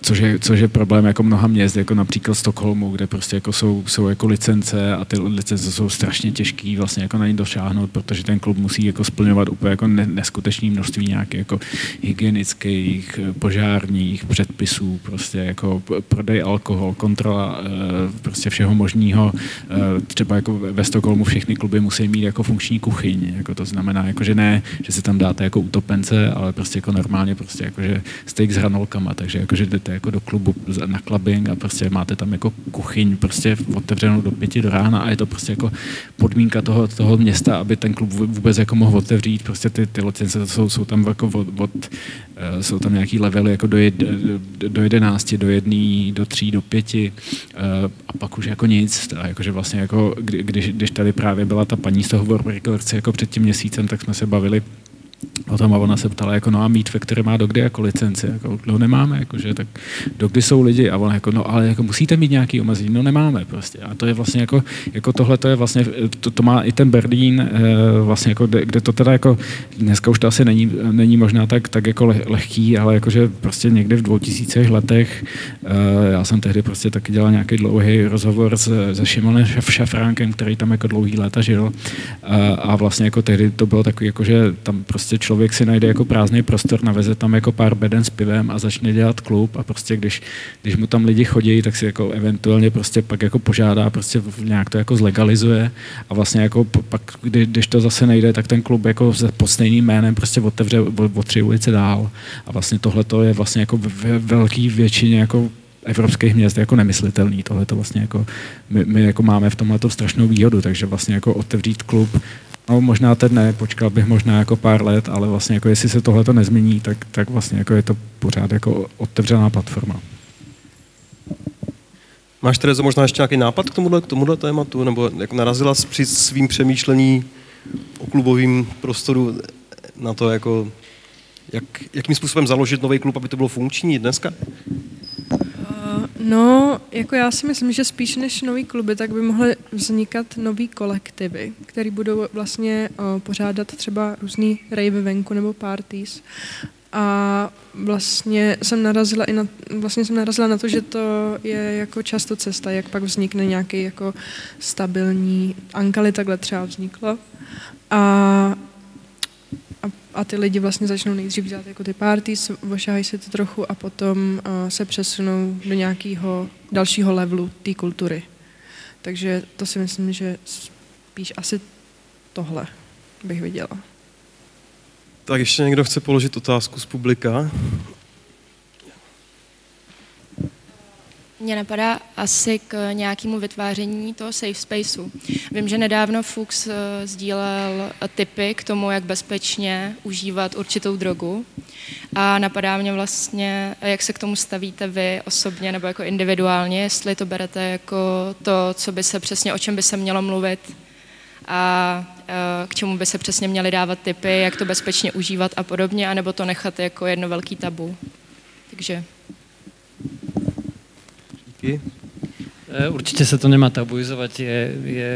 což je, což je problém jako mnoha měst, jako například Stockholmu, kde prostě jako jsou, jsou jako licence a ty licence jsou strašně těžký vlastně jako na ně došáhnout, protože ten klub musí jako splňovat úplně jako ne, neskutečné množství nějakých jako hygienických, požárních předpisů, prostě jako prodej alkohol, kontrola eh, prostě všeho možného. Eh, třeba jako ve Stockholmu všechny kluby musí mít jako funkční kuchyň, jako to znamená, jako že ne, že si tam dáte jako utopence, ale prostě jako normálně prostě jako že steak s hranolkama, takže jakože jdete jako do klubu na clubbing a prostě máte tam jako kuchyň prostě otevřenou do pěti do rána a je to prostě jako podmínka toho, toho města, aby ten klub vůbec jako mohl otevřít, prostě ty, ty licence jsou, jsou tam jako od, od, eh, jsou tam nějaký levely jako do, jed, do jedenácti, do jedné, do tří, do pěti eh, a pak už jako nic, a jakože vlastně jako, kdy, když, když tady právě byla ta paní z toho jako před tím měsícem, tak jsme se bavili o tom a ona se ptala, jako no a Meat Factory má dokdy jako licenci, jako no nemáme, jakože, tak dokdy jsou lidi? A ona jako no ale jako musíte mít nějaký omezení, no nemáme prostě. A to je vlastně jako, jako tohle to je vlastně, to, to má i ten Berlín eh, vlastně jako, kde, kde, to teda jako, dneska už to asi není, není možná tak, tak jako lehký, ale jakože prostě někdy v 2000 letech, eh, já jsem tehdy prostě taky dělal nějaký dlouhý rozhovor s, se Šimonem Šafránkem, který tam jako dlouhý léta žil a, a vlastně jako tehdy to bylo takový, jako, že tam prostě člověk si najde jako prázdný prostor, naveze tam jako pár beden s pivem a začne dělat klub a prostě když, když mu tam lidi chodí, tak si jako eventuálně prostě pak jako požádá, prostě nějak to jako zlegalizuje a vlastně jako pak, kdy, když to zase nejde, tak ten klub jako pod stejným jménem prostě otevře o, o tři ulice dál a vlastně tohle to je vlastně jako ve velký většině jako evropských měst jako nemyslitelný. Tohle to vlastně jako my, my jako máme v tomhle strašnou výhodu, takže vlastně jako otevřít klub No možná teď ne, počkal bych možná jako pár let, ale vlastně jako jestli se tohle to nezmění, tak, tak vlastně jako je to pořád jako otevřená platforma. Máš, Terezo, možná ještě nějaký nápad k tomuhle, k tomuhle tématu? Nebo jako narazila při svým přemýšlení o klubovém prostoru na to, jako, jak, jakým způsobem založit nový klub, aby to bylo funkční dneska? No, jako já si myslím, že spíš než nový kluby, tak by mohly vznikat nový kolektivy, které budou vlastně o, pořádat třeba různý rave venku nebo parties. A vlastně jsem narazila i na, vlastně jsem narazila na to, že to je jako často cesta, jak pak vznikne nějaký jako stabilní, Ankali takhle třeba vzniklo. A a, ty lidi vlastně začnou nejdřív dělat jako ty party, vošahají si to trochu a potom uh, se přesunou do nějakého dalšího levelu té kultury. Takže to si myslím, že spíš asi tohle bych viděla. Tak ještě někdo chce položit otázku z publika? Mě napadá asi k nějakému vytváření toho safe spaceu. Vím, že nedávno Fuchs uh, sdílel tipy k tomu, jak bezpečně užívat určitou drogu. A napadá mě vlastně, jak se k tomu stavíte vy osobně nebo jako individuálně, jestli to berete jako to, co by se přesně, o čem by se mělo mluvit a uh, k čemu by se přesně měly dávat tipy, jak to bezpečně užívat a podobně, anebo to nechat jako jedno velký tabu. Takže Díky. E, Určite sa to nemá tabuizovať. Je, je,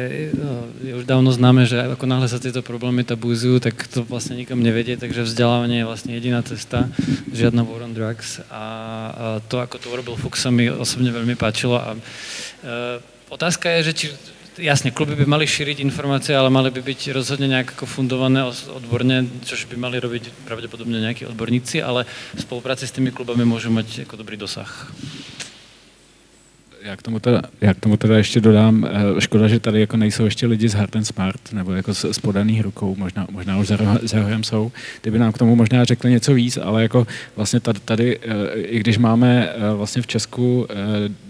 je už dávno známe, že ako náhle sa tieto problémy tabuizujú, tak to vlastne nikam nevedie, takže vzdelávanie je vlastne jediná cesta, žiadna war on drugs. A, to, ako to urobil Fuchs, sa mi osobne veľmi páčilo. A, e, otázka je, že či jasne, kluby by mali šíriť informácie, ale mali by byť rozhodne nejak ako fundované odborne, čož by mali robiť pravdepodobne nejakí odborníci, ale v spolupráci s tými klubami môžu mať ako dobrý dosah. Já k, tomu teda, já k tomu teda ještě dodám, eh, škoda, že tady jako nejsou ještě lidi z Hard and Smart, nebo jako s, s podaných rukou, možná, možná už za, za rohem jsou, kdyby nám k tomu možná řekli něco víc, ale jako vlastně tady, tady eh, i když máme eh, vlastně v Česku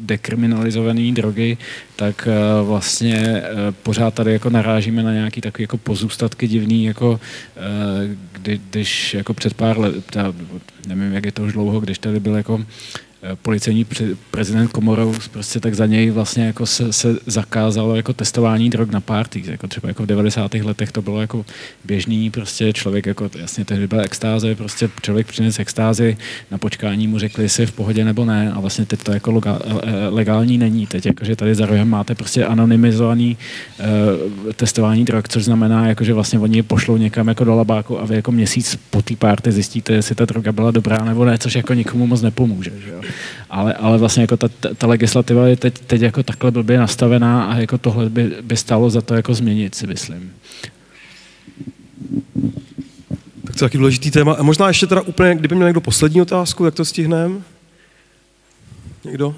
dekriminalizované drogy, tak vlastně pořád tady jako narážíme na nějaký takový jako pozůstatky divný, jako kdy, když jako před pár let, nevím, jak je to už dlouho, když tady byl jako policejní prezident Komorou, prostě tak za něj vlastně jako se, se zakázalo jako testování drog na party, jako třeba jako v 90. letech to bylo jako běžný, prostě člověk jako, jasně tehdy byla extáze, prostě člověk přines extázi, na počkání mu řekli, jestli je v pohodě nebo ne a vlastně teď to jako eh, eh, legální není, teď jakože tady za rohem máte prostě anonymizovaný uh, testování drog, což znamená, jako, že vlastně oni je pošlou někam jako do labáku a vy jako měsíc po té party zjistíte, jestli ta droga byla dobrá nebo ne, což jako nikomu moc nepomůže. Že jo? Ale, ale vlastně jako ta, ta legislativa je teď, teď jako takhle blbě nastavená a jako tohle by, by stalo za to jako změnit, si myslím. Tak to je taky důležitý téma. A možná ještě teda úplně, kdyby měl někdo poslední otázku, jak to stihneme? Někdo?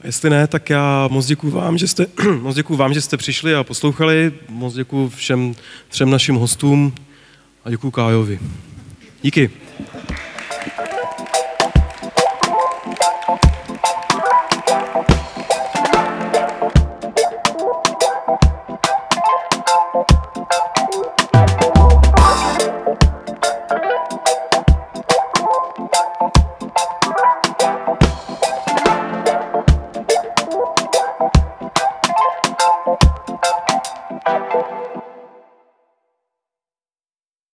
A jestli ne, tak já moc děkuji vám, že jste, [clears throat] moc děkuji vám, že jste přišli a poslouchali. Moc děkuji všem třem našim hostům a děkuji Kájovi. Díky.